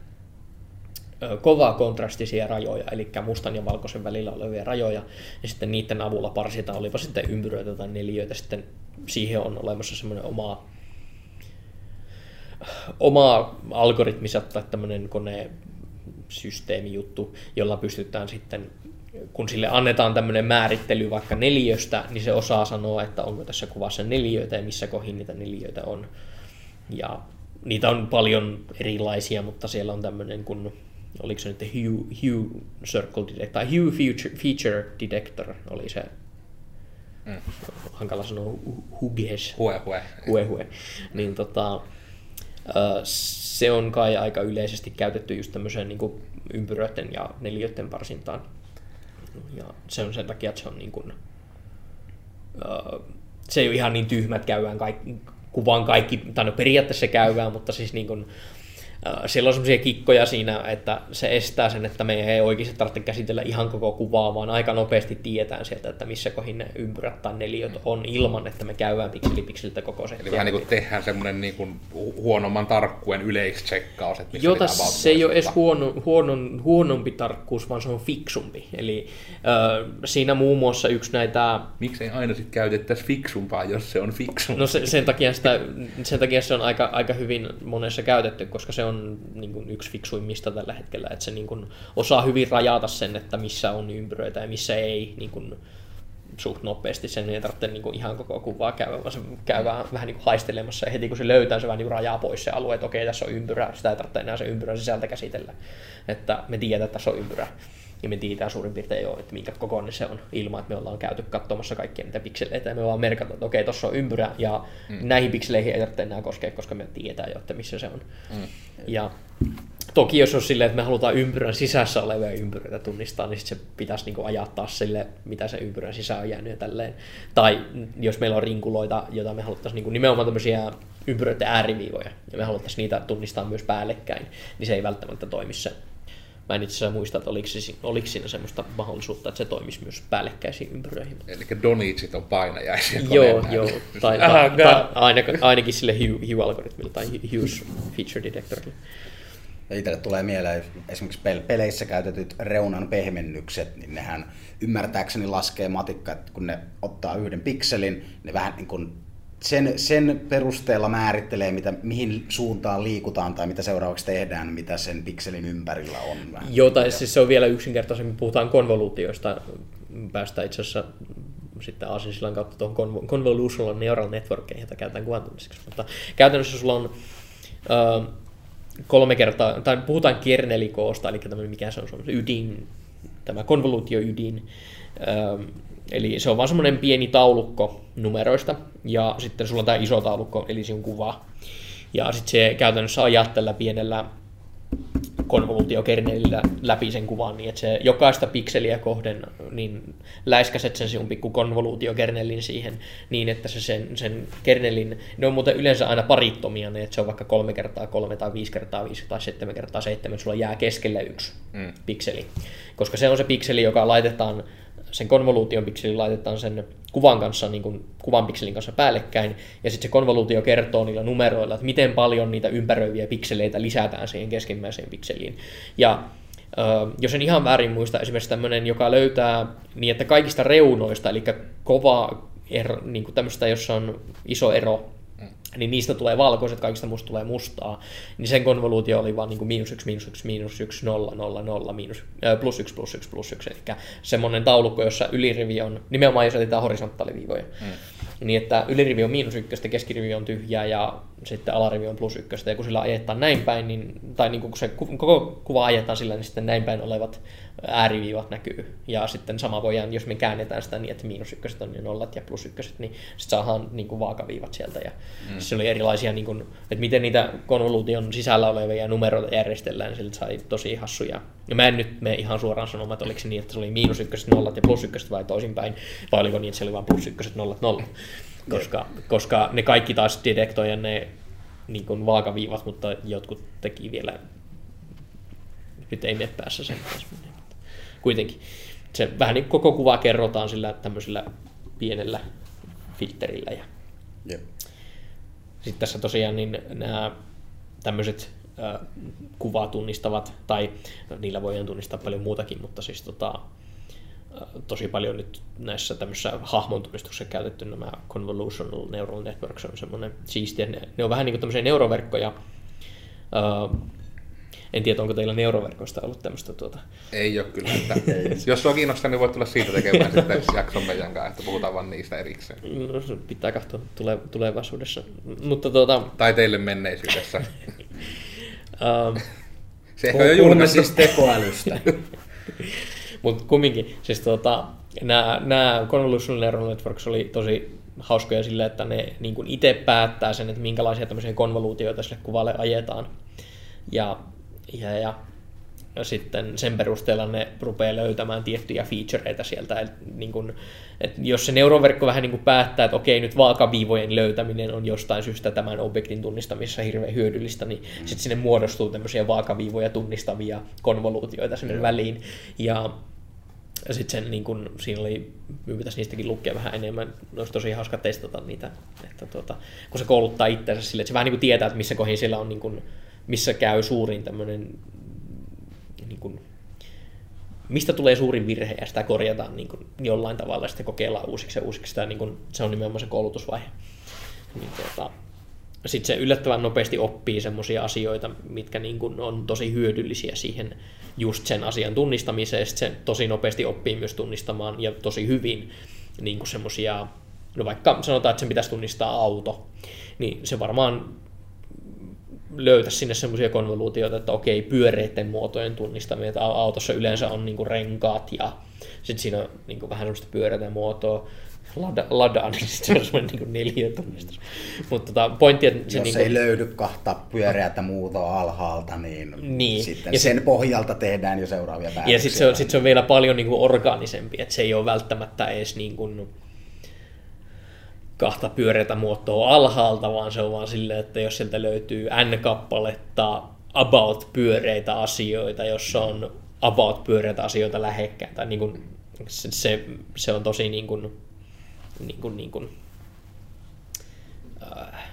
kovaa kontrastisia rajoja, eli mustan ja valkoisen välillä olevia rajoja, ja sitten niiden avulla parsitaan, olipa sitten ympyröitä tai neliöitä, sitten siihen on olemassa semmoinen oma, oma algoritmissa tai tämmöinen kone systeemijuttu, jolla pystytään sitten kun sille annetaan tämmöinen määrittely vaikka neliöstä, niin se osaa sanoa, että onko tässä kuvassa neliöitä ja missä kohin niitä neliöitä on. Ja niitä on paljon erilaisia, mutta siellä on tämmöinen kun oliko se nyt Hue, Hue Circle Detector, tai Hue Feature, Feature Detector oli se, mm. hankala sanoa, Huges. Hue, hue. Hue, hue. Niin tota, se on kai aika yleisesti käytetty just tämmöiseen niin ympyröiden ja neliöiden parsintaan. Ja se on sen takia, että se on niin kuin, uh, se ei ole ihan niin tyhmä, että käydään kaikki, kuvaan kaikki, tai no periaatteessa käydään, mutta siis niin kuin, siellä on semmoisia kikkoja siinä, että se estää sen, että me ei oikeasti tarvitse käsitellä ihan koko kuvaa, vaan aika nopeasti tietää sieltä, että missä kohin ne ympyrät tai neliöt on ilman, että me käydään pikseli pikseliltä koko se. Eli vähän niin kuin tehdään semmoinen niin kuin huonomman tarkkuuden yleistsekkaus, että missä Jota se ei ole edes huono, huonon, huonompi tarkkuus, vaan se on fiksumpi. Eli äh, siinä muun muassa yksi näitä... Miksei aina sitten käytettäisi fiksumpaa, jos se on fiksumpi? No se, sen, takia sitä, sen takia se on aika, aika hyvin monessa käytetty, koska se on on niin kuin yksi fiksuimmista tällä hetkellä, että se niin kuin osaa hyvin rajata sen, että missä on ympyröitä ja missä ei niin kuin suht nopeasti. Sen ei tarvitse niin kuin ihan koko kuvaa käydä, vaan se käy vähän, vähän niin kuin haistelemassa ja heti kun se löytää, se vähän niin rajaa pois se alue, että okei, tässä on ympyrä, sitä ei tarvitse enää se ympyrän sisältä käsitellä. Että me tiedetään, että tässä on ympyrä ja me tiedetään suurin piirtein jo, että minkä kokoinen se on, ilman että me ollaan käyty katsomassa kaikkia niitä pikseleitä, ja me vaan merkata, että okei, tuossa on ympyrä, ja mm. näihin pikseleihin ei tarvitse enää koskea, koska me tiedetään jo, että missä se on. Mm. Ja toki jos on silleen, että me halutaan ympyrän sisässä olevia ympyröitä tunnistaa, niin se pitäisi niinku ajaa taas sille, mitä se ympyrän sisään on jäänyt ja tälleen. Tai jos meillä on rinkuloita, joita me haluttaisiin niinku nimenomaan tämmöisiä ympyröiden ääriviivoja, ja me haluttaisiin niitä tunnistaa myös päällekkäin, niin se ei välttämättä toimi se Mä en itse asiassa muista, että oliko, oliko siinä semmoista mahdollisuutta, että se toimisi myös päällekkäisiin ympyröihin. Eli donitsit on painajaisia Joo, joo. Tai, tai, tai ainakin, ainakin sille Hue-algoritmille tai Hue's Feature Detectorille. Ja itselle tulee mieleen esimerkiksi peleissä käytetyt reunan pehmennykset, niin nehän ymmärtääkseni laskee matikka, että kun ne ottaa yhden pikselin, ne vähän niin kuin sen, sen perusteella määrittelee, mitä, mihin suuntaan liikutaan tai mitä seuraavaksi tehdään, mitä sen pikselin ympärillä on. Joo, tai siis se on vielä yksinkertaisemmin, puhutaan konvoluutioista, päästään itse asiassa sitten Aasinsillan kautta tuohon convolutional neural networkeihin, jota käytetään kuvantumiseksi. Mutta käytännössä sulla on äh, kolme kertaa, tai puhutaan kernelikoosta, eli tämmöinen, mikä se on, se ydin, tämä konvoluutioydin, äh, Eli se on vaan semmoinen pieni taulukko numeroista, ja sitten sulla on tämä iso taulukko, eli sinun kuva. Ja sitten se käytännössä ajaa tällä pienellä konvoluutiokernelillä läpi sen kuvan, niin että se jokaista pikseliä kohden niin läiskäset sen sinun pikku konvoluutiokernelin siihen niin, että se sen, sen kernelin, ne on muuten yleensä aina parittomia, niin että se on vaikka kolme kertaa kolme tai viisi kertaa viisi tai seitsemän kertaa seitsemän, sulla jää keskelle yksi mm. pikseli. Koska se on se pikseli, joka laitetaan sen konvoluution pikseli laitetaan sen kuvan kanssa, niin kuin kuvan pikselin kanssa päällekkäin, ja sitten se konvoluutio kertoo niillä numeroilla, että miten paljon niitä ympäröiviä pikseleitä lisätään siihen keskimmäiseen pikseliin. Ja Uh, jos en ihan väärin muista, esimerkiksi tämmöinen, joka löytää niin, että kaikista reunoista, eli kova ero, niin kuin tämmöistä, jossa on iso ero niin niistä tulee valkoiset, kaikista musta tulee mustaa, niin sen konvoluutio oli vaan niin kuin miinus yksi, miinus yksi, miinus yksi, nolla, nolla, nolla, miinus, äh, plus yksi, plus yksi, plus yksi, eli semmoinen taulukko, jossa ylirivi on, nimenomaan jos otetaan horisontaaliviivoja, mm. niin että ylirivi on miinus ykköstä, keskirivi on tyhjää ja sitten alarivi on plus ykköstä, ja kun sillä ajetaan näin päin, niin, tai niin kun se koko kuva ajetaan sillä, niin sitten näin päin olevat ääriviivat näkyy. Ja sitten sama voidaan, jos me käännetään sitä niin, että miinus ykköset on ne nollat ja plus ykköset, niin sitten saadaan niin kuin vaakaviivat sieltä. Ja mm. se oli erilaisia, niin kuin, että miten niitä konvoluution sisällä olevia numeroita järjestellään, niin siltä sai tosi hassuja. Ja mä en nyt mene ihan suoraan sanomaan, että oliko se niin, että se oli miinus ykköset, nollat ja plus ykköset vai toisinpäin, vai oliko niin, että se oli vain plus ykköset, nollat, nollat. Koska, koska ne kaikki taas detektoi ne niin kuin vaakaviivat, mutta jotkut teki vielä, nyt ei mene päässä sen kuitenkin se vähän niin koko kuva kerrotaan sillä tämmöisellä pienellä filterillä. Ja yep. Sitten tässä tosiaan niin nämä tämmöiset äh, kuvaa tunnistavat, tai no, niillä voidaan tunnistaa paljon muutakin, mutta siis tota, tosi paljon nyt näissä tämmöisissä hahmon tunnistuksessa käytetty nämä convolutional neural networks on semmoinen siistiä. Ne, ne on vähän niin kuin tämmöisiä neuroverkkoja, äh, en tiedä, onko teillä neuroverkosta ollut tämmöistä tuota... Ei ole kyllä. Että jos on kiinnostaa, niin voit tulla siitä tekemään sitten jakson meidän kanssa, että puhutaan vaan niistä erikseen. No, pitää katsoa tule, tulevaisuudessa. Mutta tuota... Tai teille menneisyydessä. um, Se ehkä on jo siis tekoälystä. Mutta kumminkin, siis tuota, nämä, Convolutional Neural Networks oli tosi hauskoja sillä, että ne niin itse päättää sen, että minkälaisia tämmöisiä konvoluutioita sille kuvalle ajetaan. Ja ja, ja sitten sen perusteella ne rupeaa löytämään tiettyjä featureita sieltä. Et niin kun, et jos se neuroverkko vähän niin päättää, että okei, nyt vaakaviivojen löytäminen on jostain syystä tämän objektin tunnistamisessa hirveän hyödyllistä, niin mm. sitten sinne muodostuu tämmöisiä vaakaviivoja tunnistavia konvoluutioita sinne mm. väliin. Ja ja sitten sen, niin kun, siinä oli, pitäisi niistäkin lukea vähän enemmän, olisi tosi hauska testata niitä, että tuota, kun se kouluttaa itseänsä sille, että se vähän niin kuin tietää, että missä kohin siellä on niin kun, missä käy suurin tämmöinen, niin kuin, mistä tulee suurin virhe ja sitä korjataan niin kuin, jollain tavalla ja sitten kokeillaan uusiksi ja uusiksi. Sitä, niin kuin, se on nimenomaan se koulutusvaihe. Niin, tuota, sitten se yllättävän nopeasti oppii semmoisia asioita, mitkä niin kuin on tosi hyödyllisiä siihen just sen asian tunnistamiseen. Sitten se tosi nopeasti oppii myös tunnistamaan ja tosi hyvin niin semmoisia, no vaikka sanotaan, että sen pitäisi tunnistaa auto, niin se varmaan löytä sinne semmoisia konvoluutioita, että okei, pyöreiden muotojen tunnistaminen, että autossa yleensä on niinku renkaat ja sitten siinä on niinku vähän semmoista pyöreitä muotoa, lada, lada niin sitten se on semmoinen niin neliötunnistus. Mutta tota, pointti, että se Jos niinku... ei löydy kahta pyöreätä muotoa alhaalta, niin, niin. sitten ja sen se... pohjalta tehdään jo seuraavia päätöksiä. Ja sitten se, on, sit se on vielä paljon niinku orgaanisempi, että se ei ole välttämättä edes niin kuin, kahta pyöreitä muotoa alhaalta, vaan se on vaan silleen, että jos sieltä löytyy n-kappaletta about pyöreitä asioita, jos on about pyöreitä asioita lähekkäin, tai niin kuin, se, se on tosi niin kuin, niin kuin, niin kuin, äh,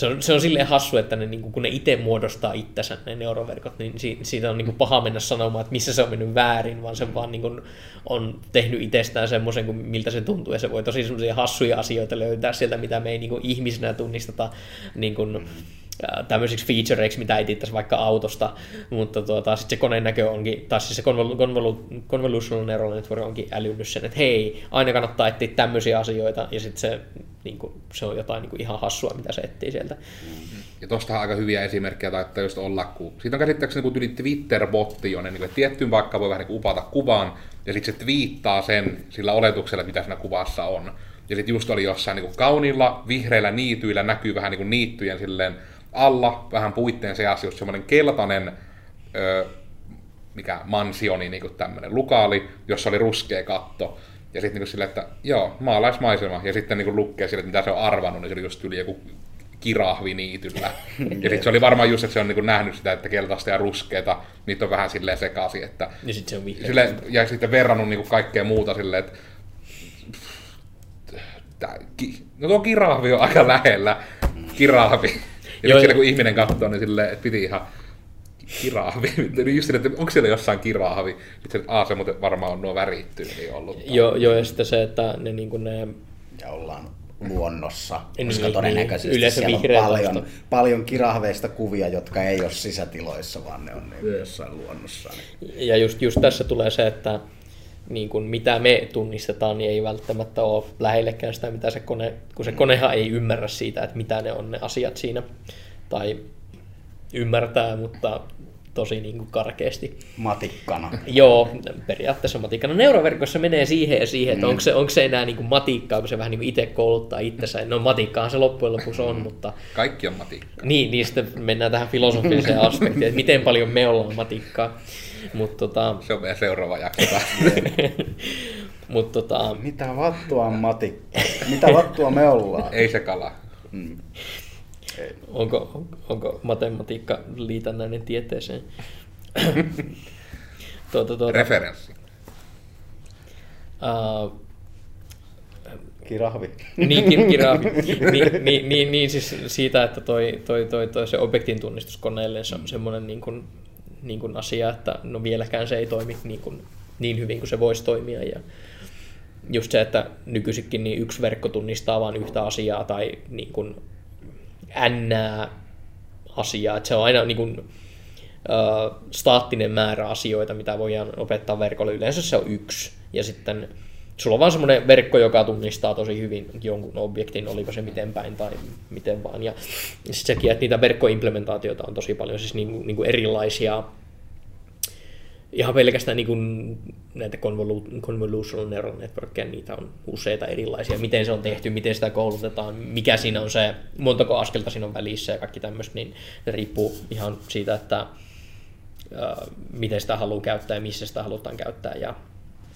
se on, se on silleen hassu, että ne, niin kun ne itse muodostaa itsensä, ne neuroverkot, niin siitä on niin paha mennä sanomaan, että missä se on mennyt väärin, vaan se vaan niin kuin on tehnyt itsestään semmoisen, kuin miltä se tuntuu, ja se voi tosi semmoisia hassuja asioita löytää sieltä, mitä me ei niin ihmisenä tunnisteta niin kuin, tämmöisiksi featureiksi, mitä etsittäisiin vaikka autosta, mutta tuota, sitten se koneen näkö onkin, tai siis se convolu- convolutional neural network onkin älynnyt sen, että hei, aina kannattaa etsiä tämmöisiä asioita, ja sitten se, niin kuin, se on jotain niin kuin ihan hassua, mitä se etsii sieltä. Ja tuosta aika hyviä esimerkkejä taittaa just olla, kun siitä on käsittääkseni kun Twitter-botti, jonne niin tiettyyn vaikka voi vähän niin upata kuvan, ja sitten se twiittaa sen sillä oletuksella, mitä siinä kuvassa on. Ja sitten just oli jossain niin kuin kauniilla vihreillä niityillä näkyy vähän niin kuin niittyjen silleen alla, vähän puitteen seassa, just semmoinen keltainen ö, mikä mansioni, niin kuin tämmöinen lukaali, jossa oli ruskea katto. Ja sitten niin silleen, että joo, maalaismaisema. Ja sitten niin lukee sille, että mitä se on arvannut, niin se oli just yli joku kirahvi niityllä. ja sitten se oli varmaan just, että se on niin nähnyt sitä, että keltaista ja ruskeita, niitä on vähän silleen sekaisin. Että, ja sitten se on vihreä. Sille, ja sitten verrannut niin kaikkea muuta silleen, että no tuo kirahvi on aika lähellä. Kirahvi. Ja Joo, siellä kun ihminen katsoo, niin silleen, että piti ihan kirahvi. Niin just että onko siellä jossain kirahvi? Sitten että se varmaan on nuo värittynyt niin ollut. Joo, jo, ja sitten se, että ne, niin kuin ne ja ollaan luonnossa, Niin, koska niin. todennäköisesti Yleensä siellä on paljon, paljon kirahveista kuvia, jotka ei ole sisätiloissa, vaan ne on niin jossain luonnossa. Niin. Ja just, just tässä tulee se, että niin kuin mitä me tunnistetaan, niin ei välttämättä ole lähellekään sitä, mitä se kone, kun se konehan ei ymmärrä siitä, että mitä ne on ne asiat siinä, tai ymmärtää, mutta tosi niin kuin karkeasti. Matikkana. Joo, periaatteessa matikkana. Neuroverkossa menee siihen ja siihen, että onko se, onko se enää niin kuin matikkaa, kun se vähän niin kuin itse kouluttaa itsensä. No matikkaahan se loppujen lopuksi on, mutta Kaikki on matikka. niin, niin sitten mennään tähän filosofiseen aspektiin, että miten paljon me ollaan matikkaa. Mutta tota, Se on meidän seuraava jakso. mut tota, Mitä vattua on matikka? Mitä vattua me ollaan? Ei se kala. Onko, onko matematiikka liitännäinen tieteeseen? tuota, tuota, Referenssi. uh, Kirahvi. niin, kirjaavi. niin, niin, niin, niin, siis siitä, että toi, toi, toi, toi se objektin tunnistus koneelle se on semmoinen niin kuin, niin kuin asia, että no vieläkään se ei toimi niin, kuin, niin hyvin kuin se voisi toimia. Ja just se, että nykyisinkin niin yksi verkko tunnistaa vain yhtä asiaa tai niin kuin ännää asiaa. Että se on aina niin kuin, ö, staattinen määrä asioita, mitä voidaan opettaa verkolle. Yleensä se on yksi. Ja sitten sulla on vaan semmoinen verkko, joka tunnistaa tosi hyvin jonkun objektin, oliko se miten päin tai miten vaan. Ja sitten sekin, että niitä verkkoimplementaatioita on tosi paljon, siis niin, niin kuin erilaisia ihan pelkästään niin kuin näitä convolu- convolutional neural networkia, niitä on useita erilaisia. Miten se on tehty, miten sitä koulutetaan, mikä siinä on se, montako askelta siinä on välissä ja kaikki tämmöistä, niin se riippuu ihan siitä, että ää, miten sitä haluaa käyttää ja missä sitä halutaan käyttää. Ja,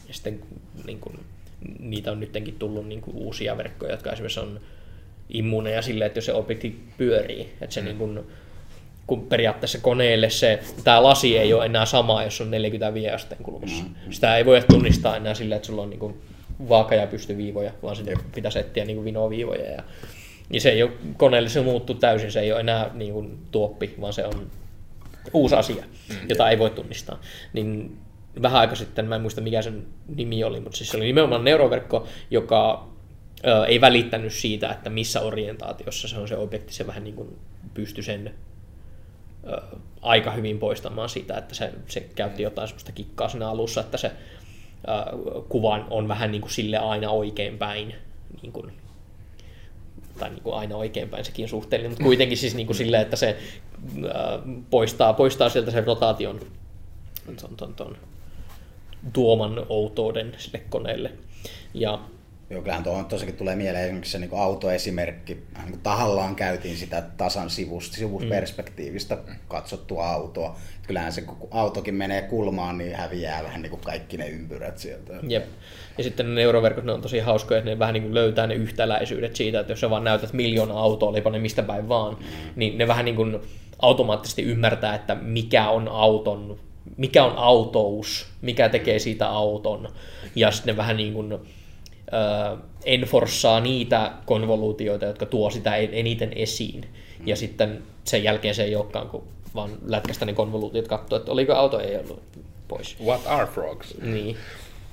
ja sitten niin kuin, niitä on nyttenkin tullut niin kuin uusia verkkoja, jotka esimerkiksi on immuuneja sille, että jos se objekti pyörii, että se niin kuin, kun periaatteessa koneelle se, tämä lasi ei ole enää sama, jos on 45 asteen kulmassa. Sitä ei voi tunnistaa enää sillä, että sulla on niin kuin vaaka- ja pystyviivoja, vaan sinne pitäisi etsiä niin kuin vinoviivoja. Ja, niin se ei ole, koneelle se muuttuu täysin, se ei ole enää niin kuin tuoppi, vaan se on uusi asia, jota ei voi tunnistaa. Niin vähän aika sitten, mä en muista mikä sen nimi oli, mutta siis se oli nimenomaan neuroverkko, joka ö, ei välittänyt siitä, että missä orientaatiossa se on se objekti, se vähän niin kuin pystyi sen aika hyvin poistamaan sitä, että se, se käytti jotain sellaista kikkaa siinä alussa, että se kuva on vähän niin kuin sille aina oikein päin, niin kuin, tai niin kuin aina oikein päin sekin suhteellinen, mutta kuitenkin siis niin kuin silleen, että se poistaa, poistaa sieltä sen rotaation ton, ton, ton, tuoman outouden sille koneelle. Ja Joo, kyllähän tuohon tosiaankin tulee mieleen esimerkiksi se niin autoesimerkki. Niin tahallaan käytiin sitä tasan sivusta, sivusperspektiivistä katsottua autoa. Kyllähän se, kun autokin menee kulmaan, niin häviää vähän niin kuin kaikki ne ympyrät sieltä. Jep. Ja sitten ne neuroverkot, ne on tosi hauskoja, että ne vähän niin kuin löytää ne yhtäläisyydet siitä, että jos sä vaan näytät miljoona autoa, olipa ne mistä päin vaan, niin ne vähän niin kuin automaattisesti ymmärtää, että mikä on auton, mikä on autous, mikä tekee siitä auton. Ja sitten ne vähän niin kuin enforssaa niitä konvoluutioita, jotka tuo sitä en- eniten esiin. Ja sitten sen jälkeen se ei olekaan, kun vaan lätkästä ne konvoluutiot katsoo, että oliko auto, ei ollut pois. What are frogs? Niin.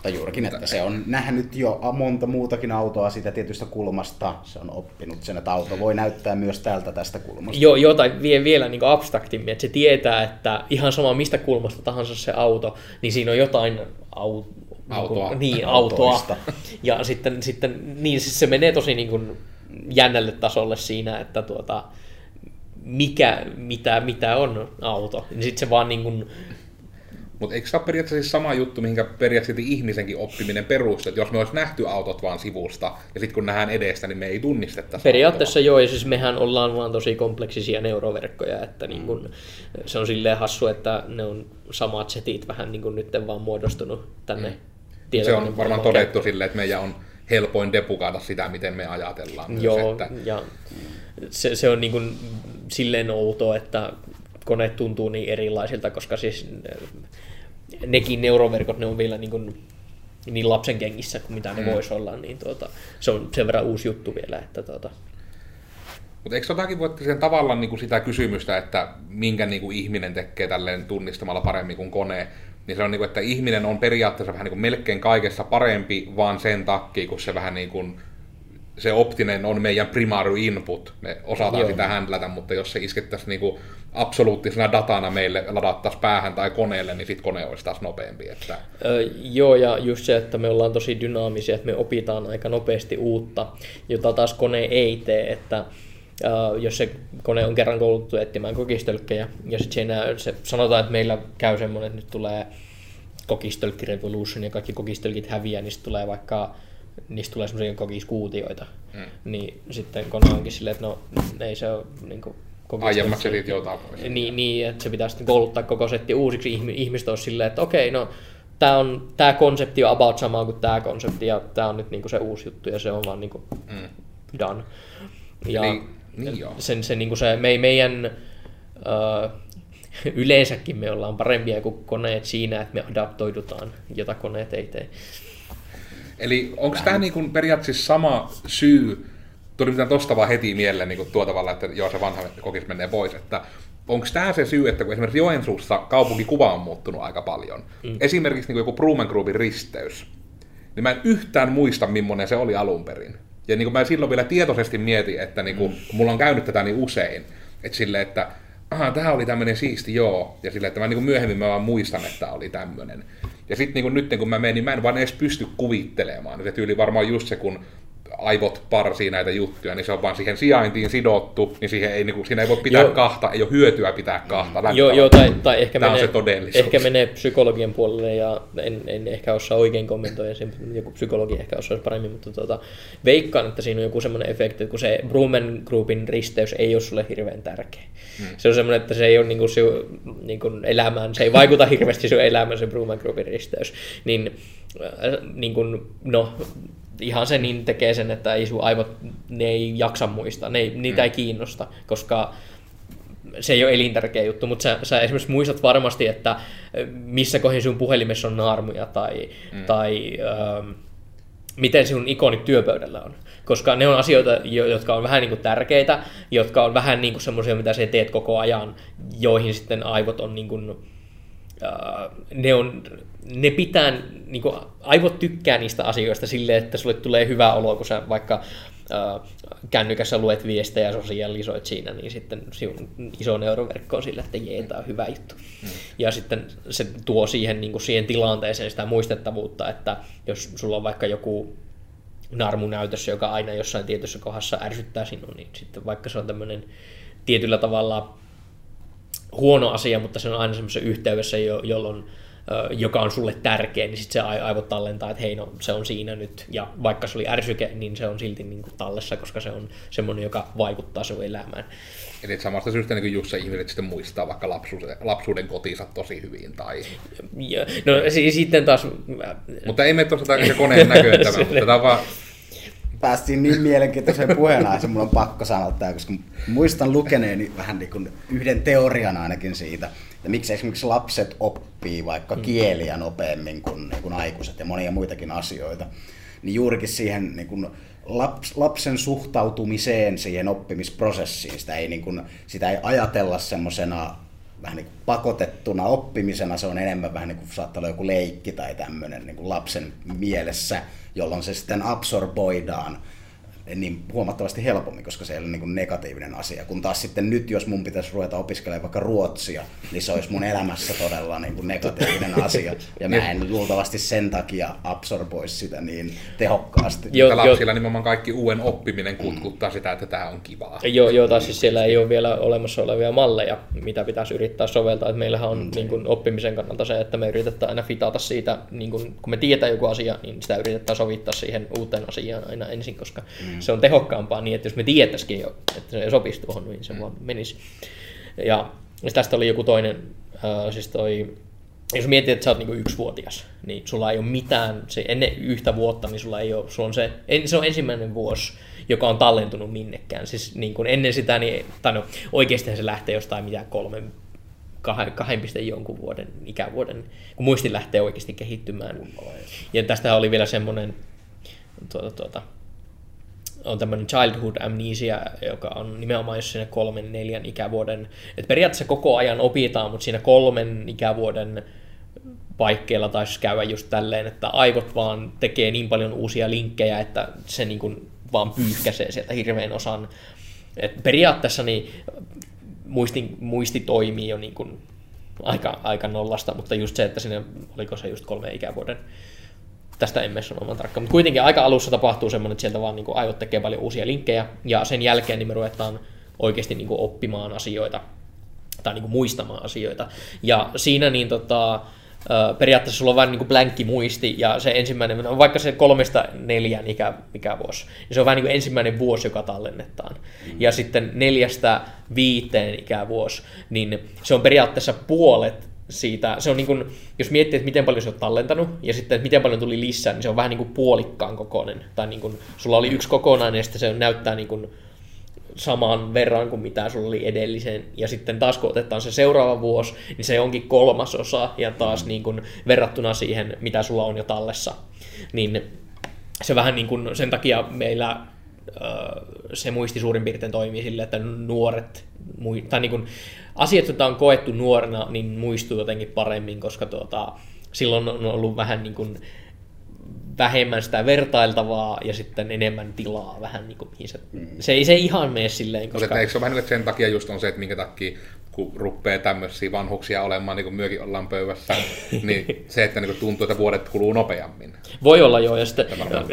Tai juurikin, että se on nähnyt jo monta muutakin autoa siitä tietystä kulmasta. Se on oppinut sen, että auto voi näyttää myös täältä tästä kulmasta. Joo, joo, tai vie vielä niin abstraktimmin, että se tietää, että ihan sama mistä kulmasta tahansa se auto, niin siinä on jotain au, Autoa. Niin, autoa. Autoista. Ja sitten, sitten niin siis se menee tosi niin kuin jännälle tasolle siinä, että tuota, mikä, mitä, mitä on auto. Niin sitten se vaan niin kuin, Mutta eikö se ole periaatteessa siis sama juttu, mihinkä periaatteessa ihmisenkin oppiminen perustuu, että jos me olisi nähty autot vaan sivusta, ja sitten kun nähdään edestä, niin me ei tunnistettaisi Periaatteessa joo, ja siis mehän ollaan vaan tosi kompleksisia neuroverkkoja, että niin kun, se on silleen hassu, että ne on samat setit vähän niin kuin nyt vaan muodostunut tänne Se on varmaan todettu silleen, että meidän on helpoin depukata sitä, miten me ajatellaan. Myös, Joo, että, ja se, se on niin kuin silleen outoa, että koneet tuntuu niin erilaisilta, koska siis äh, nekin neuroverkot, ne on vielä niin, kuin, niin lapsen kengissä kuin mitä ne mm. voisi olla, niin tuota, se on sen verran uusi juttu vielä, että tuota, Mutta eikö jotakin voi sen tavallaan niin kuin sitä kysymystä, että minkä niin kuin ihminen tekee tälleen tunnistamalla paremmin kuin kone, niin se on niin kuin, että ihminen on periaatteessa vähän niin kuin melkein kaikessa parempi, vaan sen takia, kun se vähän niin kuin se optinen on meidän primary input, me osataan Joo. sitä händlätä, mutta jos se iskettäisiin niinku absoluuttisena datana meille ladattaisiin päähän tai koneelle, niin sitten kone olisi taas nopeampi. Että, Ö, joo, ja just se, että me ollaan tosi dynaamisia, että me opitaan aika nopeasti uutta, jota taas kone ei tee, että jos se kone on kerran koulutettu etsimään kokistölkkejä, ja sitten siinä se, sanotaan, että meillä käy semmoinen, että nyt tulee kokistölkki revolution ja kaikki kokistölkit häviää, niin tulee vaikka niistä tulee semmoisia kokiskuutioita. Mm. Niin sitten kone onkin silleen, että no ei se ole niin kuin, aiemmat setit joutaa pois. niin, niin, että se pitää sitten kouluttaa koko setti uusiksi. Ihmi- Ihmiset olisi silleen, että okei, no tämä on tämä konsepti on about sama kuin tämä konsepti ja tämä on nyt niinku se uusi juttu ja se on vaan niinku Mm. done. Ja Eli, niin joo. sen, se, niinku se me, meidän ö, yleensäkin me ollaan parempia kuin koneet siinä, että me adaptoidutaan, jota koneet ei tee. Eli onko tämä niinku periaatteessa sama syy, tuli mitään tosta vaan heti mieleen niinku tuo tavalla, että joo se vanha kokis menee pois, että onko tämä se syy, että kun esimerkiksi Joensuussa kaupunkikuva on muuttunut aika paljon, mm. esimerkiksi niinku joku Bruman Groupin risteys, niin mä en yhtään muista, millainen se oli alun perin. Ja niin kuin mä silloin vielä tietoisesti mietin, että niin kuin, kun mulla on käynyt tätä niin usein, että sille, että aha, tämä oli tämmöinen siisti, joo. Ja sille, että mä niin kuin myöhemmin mä vaan muistan, että tää oli tämmöinen. Ja sitten niin kuin nyt kun mä menin, niin mä en vaan edes pysty kuvittelemaan. Se tyyli varmaan just se, kun aivot parsii näitä juttuja, niin se on vaan siihen sijaintiin sidottu, niin siihen ei, niin kuin, siinä ei voi pitää Joo. kahta, ei ole hyötyä pitää kahta. Joo, joo tai, tai ehkä, on menee, se ehkä menee psykologian puolelle ja en, en ehkä osaa oikein kommentoida, sen, joku psykologi ehkä osaisi paremmin, mutta tota, veikkaan, että siinä on joku semmoinen efekti, että kun se Brumen Groupin risteys ei ole sulle hirveän tärkeä. Hmm. Se on semmoinen, että se ei ole niinku sinun niinku elämään, se ei vaikuta hirveästi sun elämään se Brumen Groupin risteys. Niin, äh, niin kuin, no, ihan se niin tekee sen, että ei sun aivot, ne ei jaksa muistaa, ne ei, niitä ei kiinnosta, koska se ei ole elintärkeä juttu, mutta sä, sä esimerkiksi muistat varmasti, että missä kohdin sun puhelimessa on naarmuja tai, mm. tai ähm, miten sinun ikonit työpöydällä on. Koska ne on asioita, jo- jotka on vähän niin kuin tärkeitä, jotka on vähän niin kuin semmoisia, mitä sä teet koko ajan, joihin sitten aivot on niin kuin, ne, on, ne pitää, niin kuin, aivot tykkää niistä asioista silleen, että sulle tulee hyvä olo, kun sä vaikka äh, kännykässä luet viestejä ja sosialisoit siinä, niin sitten sinun iso neuroverkko on sille, että jee, tämä on hyvä juttu. Mm. Ja sitten se tuo siihen, niin kuin siihen tilanteeseen sitä muistettavuutta, että jos sulla on vaikka joku narmu näytössä, joka aina jossain tietyssä kohdassa ärsyttää sinua, niin sitten vaikka se on tämmöinen tietyllä tavalla huono asia, mutta se on aina semmoisessa yhteydessä, jo, jolloin joka on sulle tärkeä, niin sitten se ai- aivot tallentaa, että hei, no se on siinä nyt. Ja vaikka se oli ärsyke, niin se on silti niin kuin tallessa, koska se on semmoinen, joka vaikuttaa sun elämään. Eli samasta syystä niin se ihmiset sitten muistaa vaikka lapsuuden, lapsuuden kotinsa tosi hyvin. Tai... Ja, no si- sitten taas, Mutta ei mene tuossa koneen näköön tämä, mutta tämä on vaan Päästiin niin mielenkiintoiseen puheenaiheeseen, mun on pakko sanoa tämä, koska muistan lukeneeni vähän niin kuin yhden teorian ainakin siitä, että miksi esimerkiksi lapset oppii vaikka kieliä nopeammin kuin, niin kuin aikuiset ja monia muitakin asioita. Niin juurikin siihen niin kuin laps, lapsen suhtautumiseen siihen oppimisprosessiin, sitä ei, niin kuin, sitä ei ajatella semmoisena vähän niin kuin pakotettuna oppimisena, se on enemmän vähän niin kuin saattaa olla joku leikki tai tämmöinen niin kuin lapsen mielessä, jolloin se sitten absorboidaan niin huomattavasti helpommin, koska se ei ole niin kuin negatiivinen asia. Kun taas sitten nyt, jos mun pitäisi ruveta opiskelemaan vaikka ruotsia, niin se olisi mun elämässä todella niin kuin negatiivinen asia. Ja mä en luultavasti sen takia absorboisi sitä niin tehokkaasti. Joo, Mutta joo. lapsilla nimenomaan kaikki uuden oppiminen kutkuttaa sitä, että tämä on kivaa. Joo, joo, tai siis siellä ei ole vielä olemassa olevia malleja, mitä pitäisi yrittää soveltaa. Et meillähän on Mm, niin kuin, oppimisen kannalta se, että me yritetään aina fitata siitä, niin kuin, kun me tietää joku asia, niin sitä yritetään sovittaa siihen uuteen asiaan aina ensin, koska mm. Se on tehokkaampaa niin, että jos me tietäisikin jo, että se sopisi tuohon, niin se mm. vaan menisi. Ja siis tästä oli joku toinen, äh, siis toi, jos mietit, että sä oot niinku yksivuotias, niin sulla ei ole mitään, se ennen yhtä vuotta, niin sulla ei ole, sulla on se, en, se on ensimmäinen vuosi, joka on tallentunut minnekään. Siis niin kuin ennen sitä, niin, tai no, oikeasti se lähtee jostain mitään kolmen, kahden, kahden piste jonkun vuoden, ikävuoden, kun muisti lähtee oikeasti kehittymään. Ja tästä oli vielä semmoinen, tuota, tuota, on tämmöinen childhood amnesia, joka on nimenomaan jos siinä kolmen, neljän ikävuoden, että periaatteessa koko ajan opitaan, mutta siinä kolmen ikävuoden paikkeilla taisi käydä just tälleen, että aivot vaan tekee niin paljon uusia linkkejä, että se niin kuin vaan pyyhkäisee sieltä hirveän osan. Et periaatteessa niin muisti, muisti toimii jo niin kuin aika, aika nollasta, mutta just se, että sinne, oliko se just kolme ikävuoden tästä emme sano oman tarkkaan, mutta kuitenkin aika alussa tapahtuu semmoinen, että sieltä vaan niin kuin aivot tekee paljon uusia linkkejä, ja sen jälkeen niin me ruvetaan oikeasti niin kuin oppimaan asioita, tai niin kuin muistamaan asioita. Ja siinä niin tota, periaatteessa sulla on vain niin blänkki muisti, ja se ensimmäinen, no vaikka se kolmesta neljään ikä, ikävuosi, niin se on vähän niin kuin ensimmäinen vuosi, joka tallennetaan. Mm. Ja sitten neljästä viiteen ikävuosi, niin se on periaatteessa puolet siitä, se on niin kuin, jos miettii, että miten paljon se on tallentanut, ja sitten, että miten paljon tuli lisää, niin se on vähän niin kuin puolikkaan kokoinen. Tai niin kuin, sulla oli yksi kokonainen, ja sitten se näyttää niin kuin saman verran kuin mitä sulla oli edellisen. Ja sitten taas kun otetaan se seuraava vuosi, niin se onkin kolmasosa ja taas niin kuin verrattuna siihen, mitä sulla on jo tallessa. Niin se vähän niin kuin sen takia meillä se muisti suurin piirtein toimii sille, että nuoret, tai niin kuin asiat, joita on koettu nuorena, niin muistuu jotenkin paremmin, koska tuota, silloin on ollut vähän niin kuin vähemmän sitä vertailtavaa ja sitten enemmän tilaa vähän niin kuin, mihin se, mm. se ei se ihan mene silleen. Koska... No, eikö se ole vähän niin sen takia just on se, että minkä takia kun rupeaa tämmöisiä vanhuksia olemaan, niin kuin myökin ollaan pöydässä, niin se, että niin tuntuu, että vuodet kuluu nopeammin. Voi olla joo, ja sitten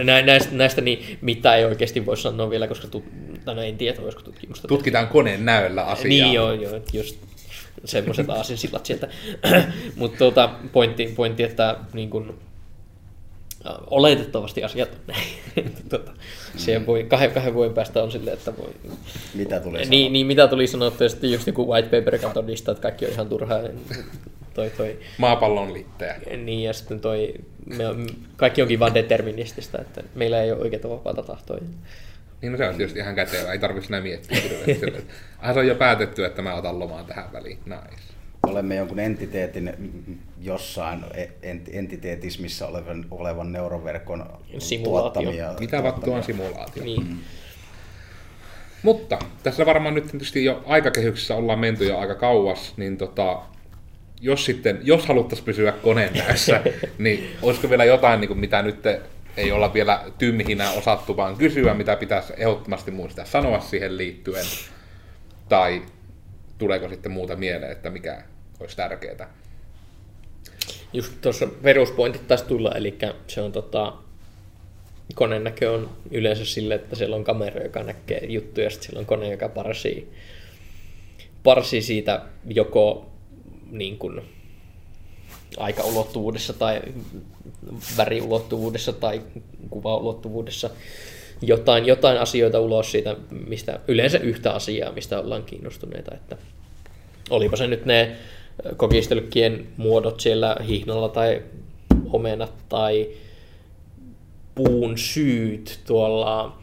nä, näistä, näistä niin mitä ei oikeasti voi sanoa vielä, koska tu, no, en tiedä, voisiko tutkimusta Tutkitaan koneen näöllä asiaa. Niin joo, joo just semmoiset aasinsillat sieltä. Mutta tuota, pointti, pointti, että niin kun, oletettavasti asiat on näin. tota, mm. voi, kahden, kahden vuoden päästä on silleen, että voi... Mitä tuli sanoa? Niin, niin mitä tuli sanoa, että sitten just joku white paper todistaa, että kaikki on ihan turhaa. Niin toi, toi, Maapallon liitteä. Niin, ja sitten toi, me on, kaikki onkin vaan deterministista, että meillä ei ole oikeaa vapaata tahtoa. Niin no se on tietysti ihan kätevä, ei tarvitse enää miettiä. Ah, se on jo päätetty, että mä otan lomaan tähän väliin. Nice olemme jonkun entiteetin jossain e- entiteetismissä olevan, olevan neuroverkon Simulaatio. tuottamia. Mitä vattu on simulaatio? Niin. Mm. Mutta tässä varmaan nyt tietysti jo aikakehyksessä ollaan menty jo aika kauas, niin tota, jos sitten, jos haluttaisiin pysyä koneen näissä, niin olisiko vielä jotain, niin kuin mitä nyt ei olla vielä tymmihinä osattu vaan kysyä, mitä pitäisi ehdottomasti muistaa sanoa siihen liittyen, tai tuleeko sitten muuta mieleen, että mikä olisi tärkeää. Just tuossa peruspointit taas tulla, eli se on tota, koneen näkö on yleensä sille, että siellä on kamera, joka näkee juttuja, ja sitten siellä on kone, joka parsii, parsii siitä joko niin kuin, aikaulottuvuudessa tai väriulottuvuudessa tai kuvaulottuvuudessa jotain, jotain asioita ulos siitä, mistä yleensä yhtä asiaa, mistä ollaan kiinnostuneita. Että olipa se nyt ne kokistelkkien muodot siellä hihnalla tai omenat tai puun syyt tuolla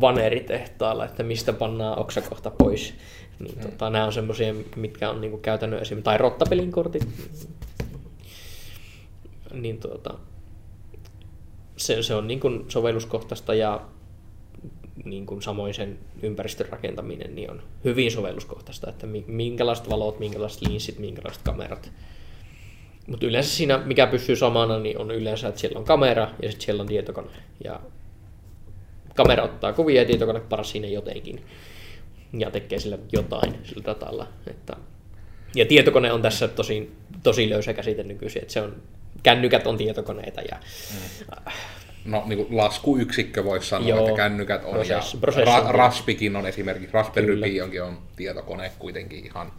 vaneritehtaalla, että mistä pannaan oksakohta pois. Niin, mm. tota, nämä on semmoisia, mitkä on niinku käytännön esim. Tai rottapelin kortit. Niin tuota, se, se on niinku sovelluskohtaista ja niin kuin samoin sen ympäristön rakentaminen niin on hyvin sovelluskohtaista, että minkälaiset valot, minkälaiset linssit, minkälaiset kamerat. Mutta yleensä siinä, mikä pysyy samana, niin on yleensä, että siellä on kamera ja sitten siellä on tietokone. Ja kamera ottaa kuvia ja tietokone paras siinä jotenkin. Ja tekee sillä jotain sillä datalla. Että... Ja tietokone on tässä tosi, tosi löysä käsite nykyisin, että se on, kännykät on tietokoneita ja mm no, niin kuin laskuyksikkö voisi sanoa, Joo, että kännykät on. Prosess, ja ra, Raspikin on esimerkiksi, Raspberry Pi onkin on tietokone kuitenkin ihan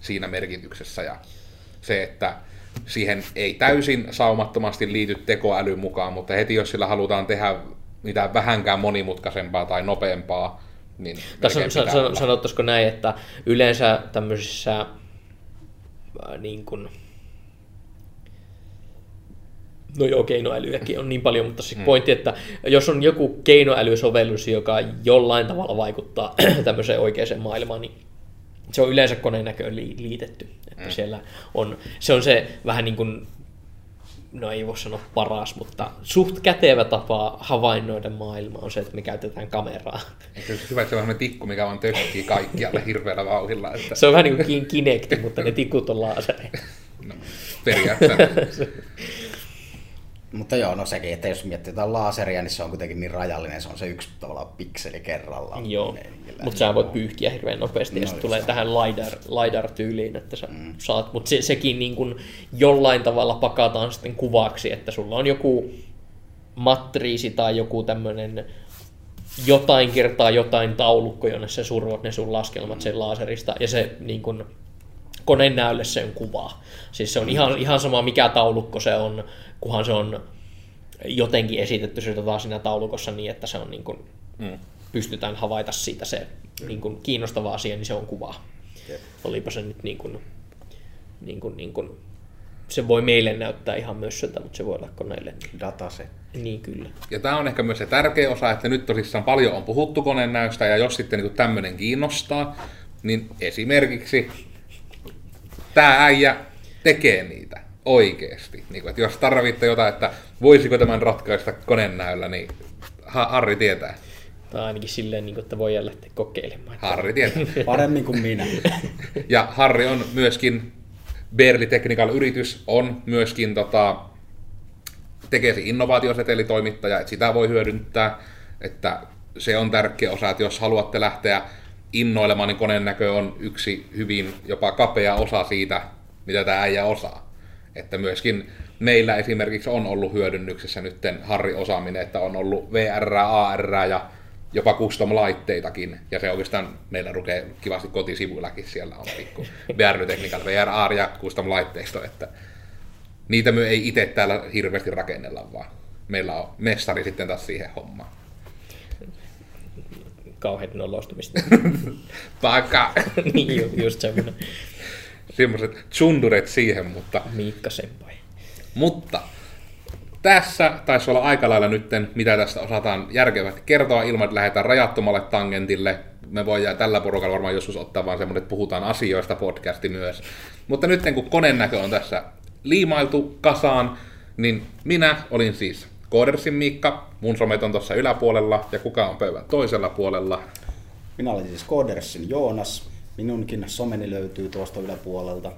siinä merkityksessä. Ja se, että siihen ei täysin saumattomasti liity tekoäly mukaan, mutta heti jos sillä halutaan tehdä mitään vähänkään monimutkaisempaa tai nopeampaa, niin Tässä on, san, sanottaisiko näin, että yleensä tämmöisissä äh, niin kuin, No joo, keinoälyäkin on niin paljon, mutta mm. pointti, että jos on joku keinoälysovellus, joka jollain tavalla vaikuttaa tämmöiseen oikeaan maailmaan, niin se on yleensä koneen näköön liitetty. Että mm. siellä on, se on se vähän niin kuin, no ei voi sanoa paras, mutta suht kätevä tapa havainnoida maailmaa on se, että me käytetään kameraa. Se hyvä, että se on tikku, mikä vaan tökkii kaikkialle hirveällä vauhilla. Että... Se on vähän niin kuin Kinecti, mutta ne tikut on laaseri. No, periaatteessa. Mutta joo, no sekin, että jos miettii jotain laseria, niin se on kuitenkin niin rajallinen, se on se yksi tavallaan pikseli kerrallaan. Joo, mutta sä voit pyyhkiä hirveän nopeasti ja No sitten just tulee se. tähän LiDAR, LiDAR-tyyliin, että sä mm. saat, mutta se, sekin niin kuin jollain tavalla pakataan sitten kuvaksi, että sulla on joku matriisi tai joku tämmöinen jotain kertaa jotain taulukko, jonne sä survot ne sun laskelmat sen laserista ja se niin kuin, koneen näylle se on kuva. Siis se on ihan, ihan sama mikä taulukko se on, kunhan se on jotenkin esitetty se taas siinä taulukossa niin, että se on niin kuin, Mm. pystytään havaita siitä se niin kuin kiinnostava asia, niin se on kuva. Jep. Olipa se nyt niin kuin, niin kuin, niin kuin, se voi meille näyttää ihan mössöltä, mutta se voi olla koneelle. Dataset. Niin kyllä. Ja tämä on ehkä myös se tärkeä osa, että nyt tosissaan paljon on puhuttu koneenäystä, ja jos sitten niin tämmöinen kiinnostaa, niin esimerkiksi tämä äijä tekee niitä oikeasti. Niin kuin, että jos tarvitte jotain, että voisiko tämän ratkaista koneenäyllä, niin Ha- Harri tietää. Tai ainakin silleen, niin kuin, että voi lähteä kokeilemaan. Harri tietää. Paremmin kuin minä. Ja Harri on myöskin, Berli Technical yritys on myöskin tota, tekee se innovaatiosetelitoimittaja, että sitä voi hyödyntää, että se on tärkeä osa, että jos haluatte lähteä innoilemaan, niin koneen näkö on yksi hyvin jopa kapea osa siitä, mitä tämä äijä osaa. Että myöskin meillä esimerkiksi on ollut hyödynnyksessä nytten Harri osaaminen, että on ollut VR, AR ja jopa custom-laitteitakin. Ja se oikeastaan meillä lukee kivasti kotisivuillakin, siellä on pikku VR Technical, VR, AR ja custom-laitteisto, että niitä me ei itse täällä hirveästi rakennella, vaan meillä on mestari sitten taas siihen hommaan. Kauheat nolostumista. Paka! niin, ju- just semmoinen Semmoiset tsunduret siihen, mutta Miikka Senpai. Mutta tässä taisi olla aika lailla nytten, mitä tästä osataan järkevästi kertoa ilman, että lähdetään rajattomalle tangentille. Me voidaan tällä porukalla varmaan joskus ottaa vaan semmoinen, että puhutaan asioista podcasti myös. Mutta nyt kun koneen näkö on tässä liimailtu kasaan, niin minä olin siis Koodersin Miikka, mun somet on tuossa yläpuolella ja kuka on pöydän toisella puolella. Minä olen siis Codersin Joonas. Minunkin someni löytyy tuosta yläpuolelta.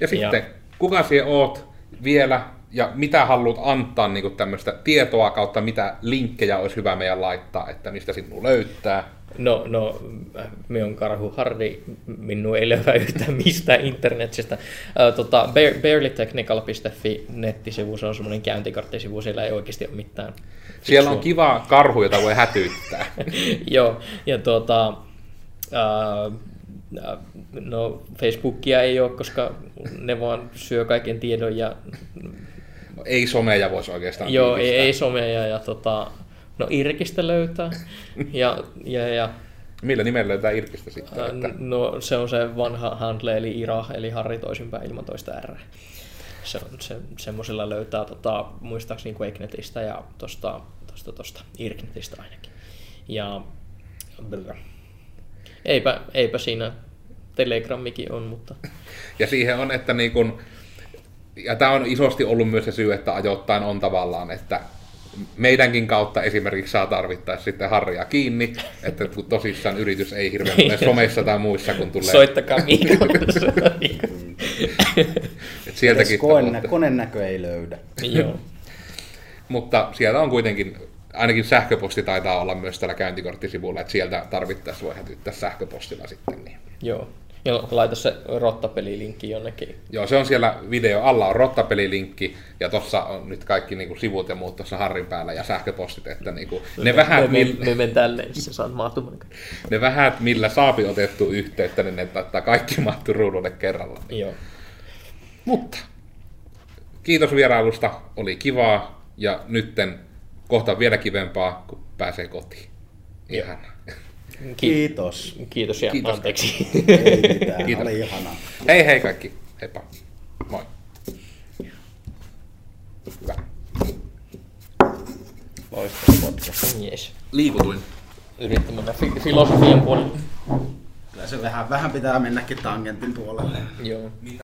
Ja sitten, Ja- kuka siellä oot vielä ja mitä haluat antaa niin tämmöistä tietoa kautta, mitä linkkejä olisi hyvä meidän laittaa, että mistä sinua löytää. No, no, me on Karhu Harri, minun ei löyä yhtään mistään internetistä. Tota, bare- barelytechnical.fi nettisivu, se on semmoinen käyntikarttisivu, siellä ei oikeasti ole mitään. Siellä on fiksua. kiva karhu, jota voi hätyttää. Joo, ja tuota, ää, no Facebookia ei ole, koska ne vaan syö kaiken tiedon ja Ei someja voisi oikeastaan joo, ei, ei someja ja tota, no Irkistä löytää ja, ja, ja Millä nimellä löytää Irkistä sitten? ää, Että... no se on se vanha handle eli Ira, eli Harri toisinpäin ilman toista R. Se on se, semmoisella löytää tota, muistaakseni Quakenetistä ja tosta, tosta, tosta Irknetistä ainakin. Ja blö. eipä, eipä siinä Telegrammikin on, mutta Ja siihen on, että niin kun, ja tämä on isosti ollut myös se syy, että ajoittain on tavallaan, että meidänkin kautta esimerkiksi saa tarvittaessa sitten harria kiinni, että kun tosissaan yritys ei hirveän ole somessa tai muissa, kun tulee, soittakaa että sieltäkin voitte. konen näkö ei löydä. Joo. Mutta sieltä on kuitenkin, ainakin sähköposti taitaa olla myös täällä käyntikorttisivulla, että sieltä tarvittaessa voi hätyttää sähköpostilla sitten. Niin. Joo. Ja laita se rottapelilinkki jonnekin. Joo, se on siellä video alla on rottapelilinkki ja tuossa on nyt kaikki niinku sivut ja muut tuossa Harrin päällä ja sähköpostit, että niinku, ne, vähät, me, mil, me, me menen tälleen, niin sä saat mahtumaan. ne vähät, millä saapi otettu yhteyttä, niin ne taittaa kaikki mahtuu ruudulle kerralla. Joo. Mutta kiitos vierailusta, oli kivaa ja nytten kohta vielä kivempaa, kun pääsee kotiin. Ihan. Kiitos. Kiitos ja Kiitos. anteeksi. Ei mitään, Kiitos. oli ihanaa. Hei hei kaikki, heippa. Moi. Hyvä. Loistava podcast. Jees. Liikutuin. Yritti mennä fi- filosofian puolelle. Kyllä se vähän, vähän pitää mennäkin tangentin puolelle. Joo.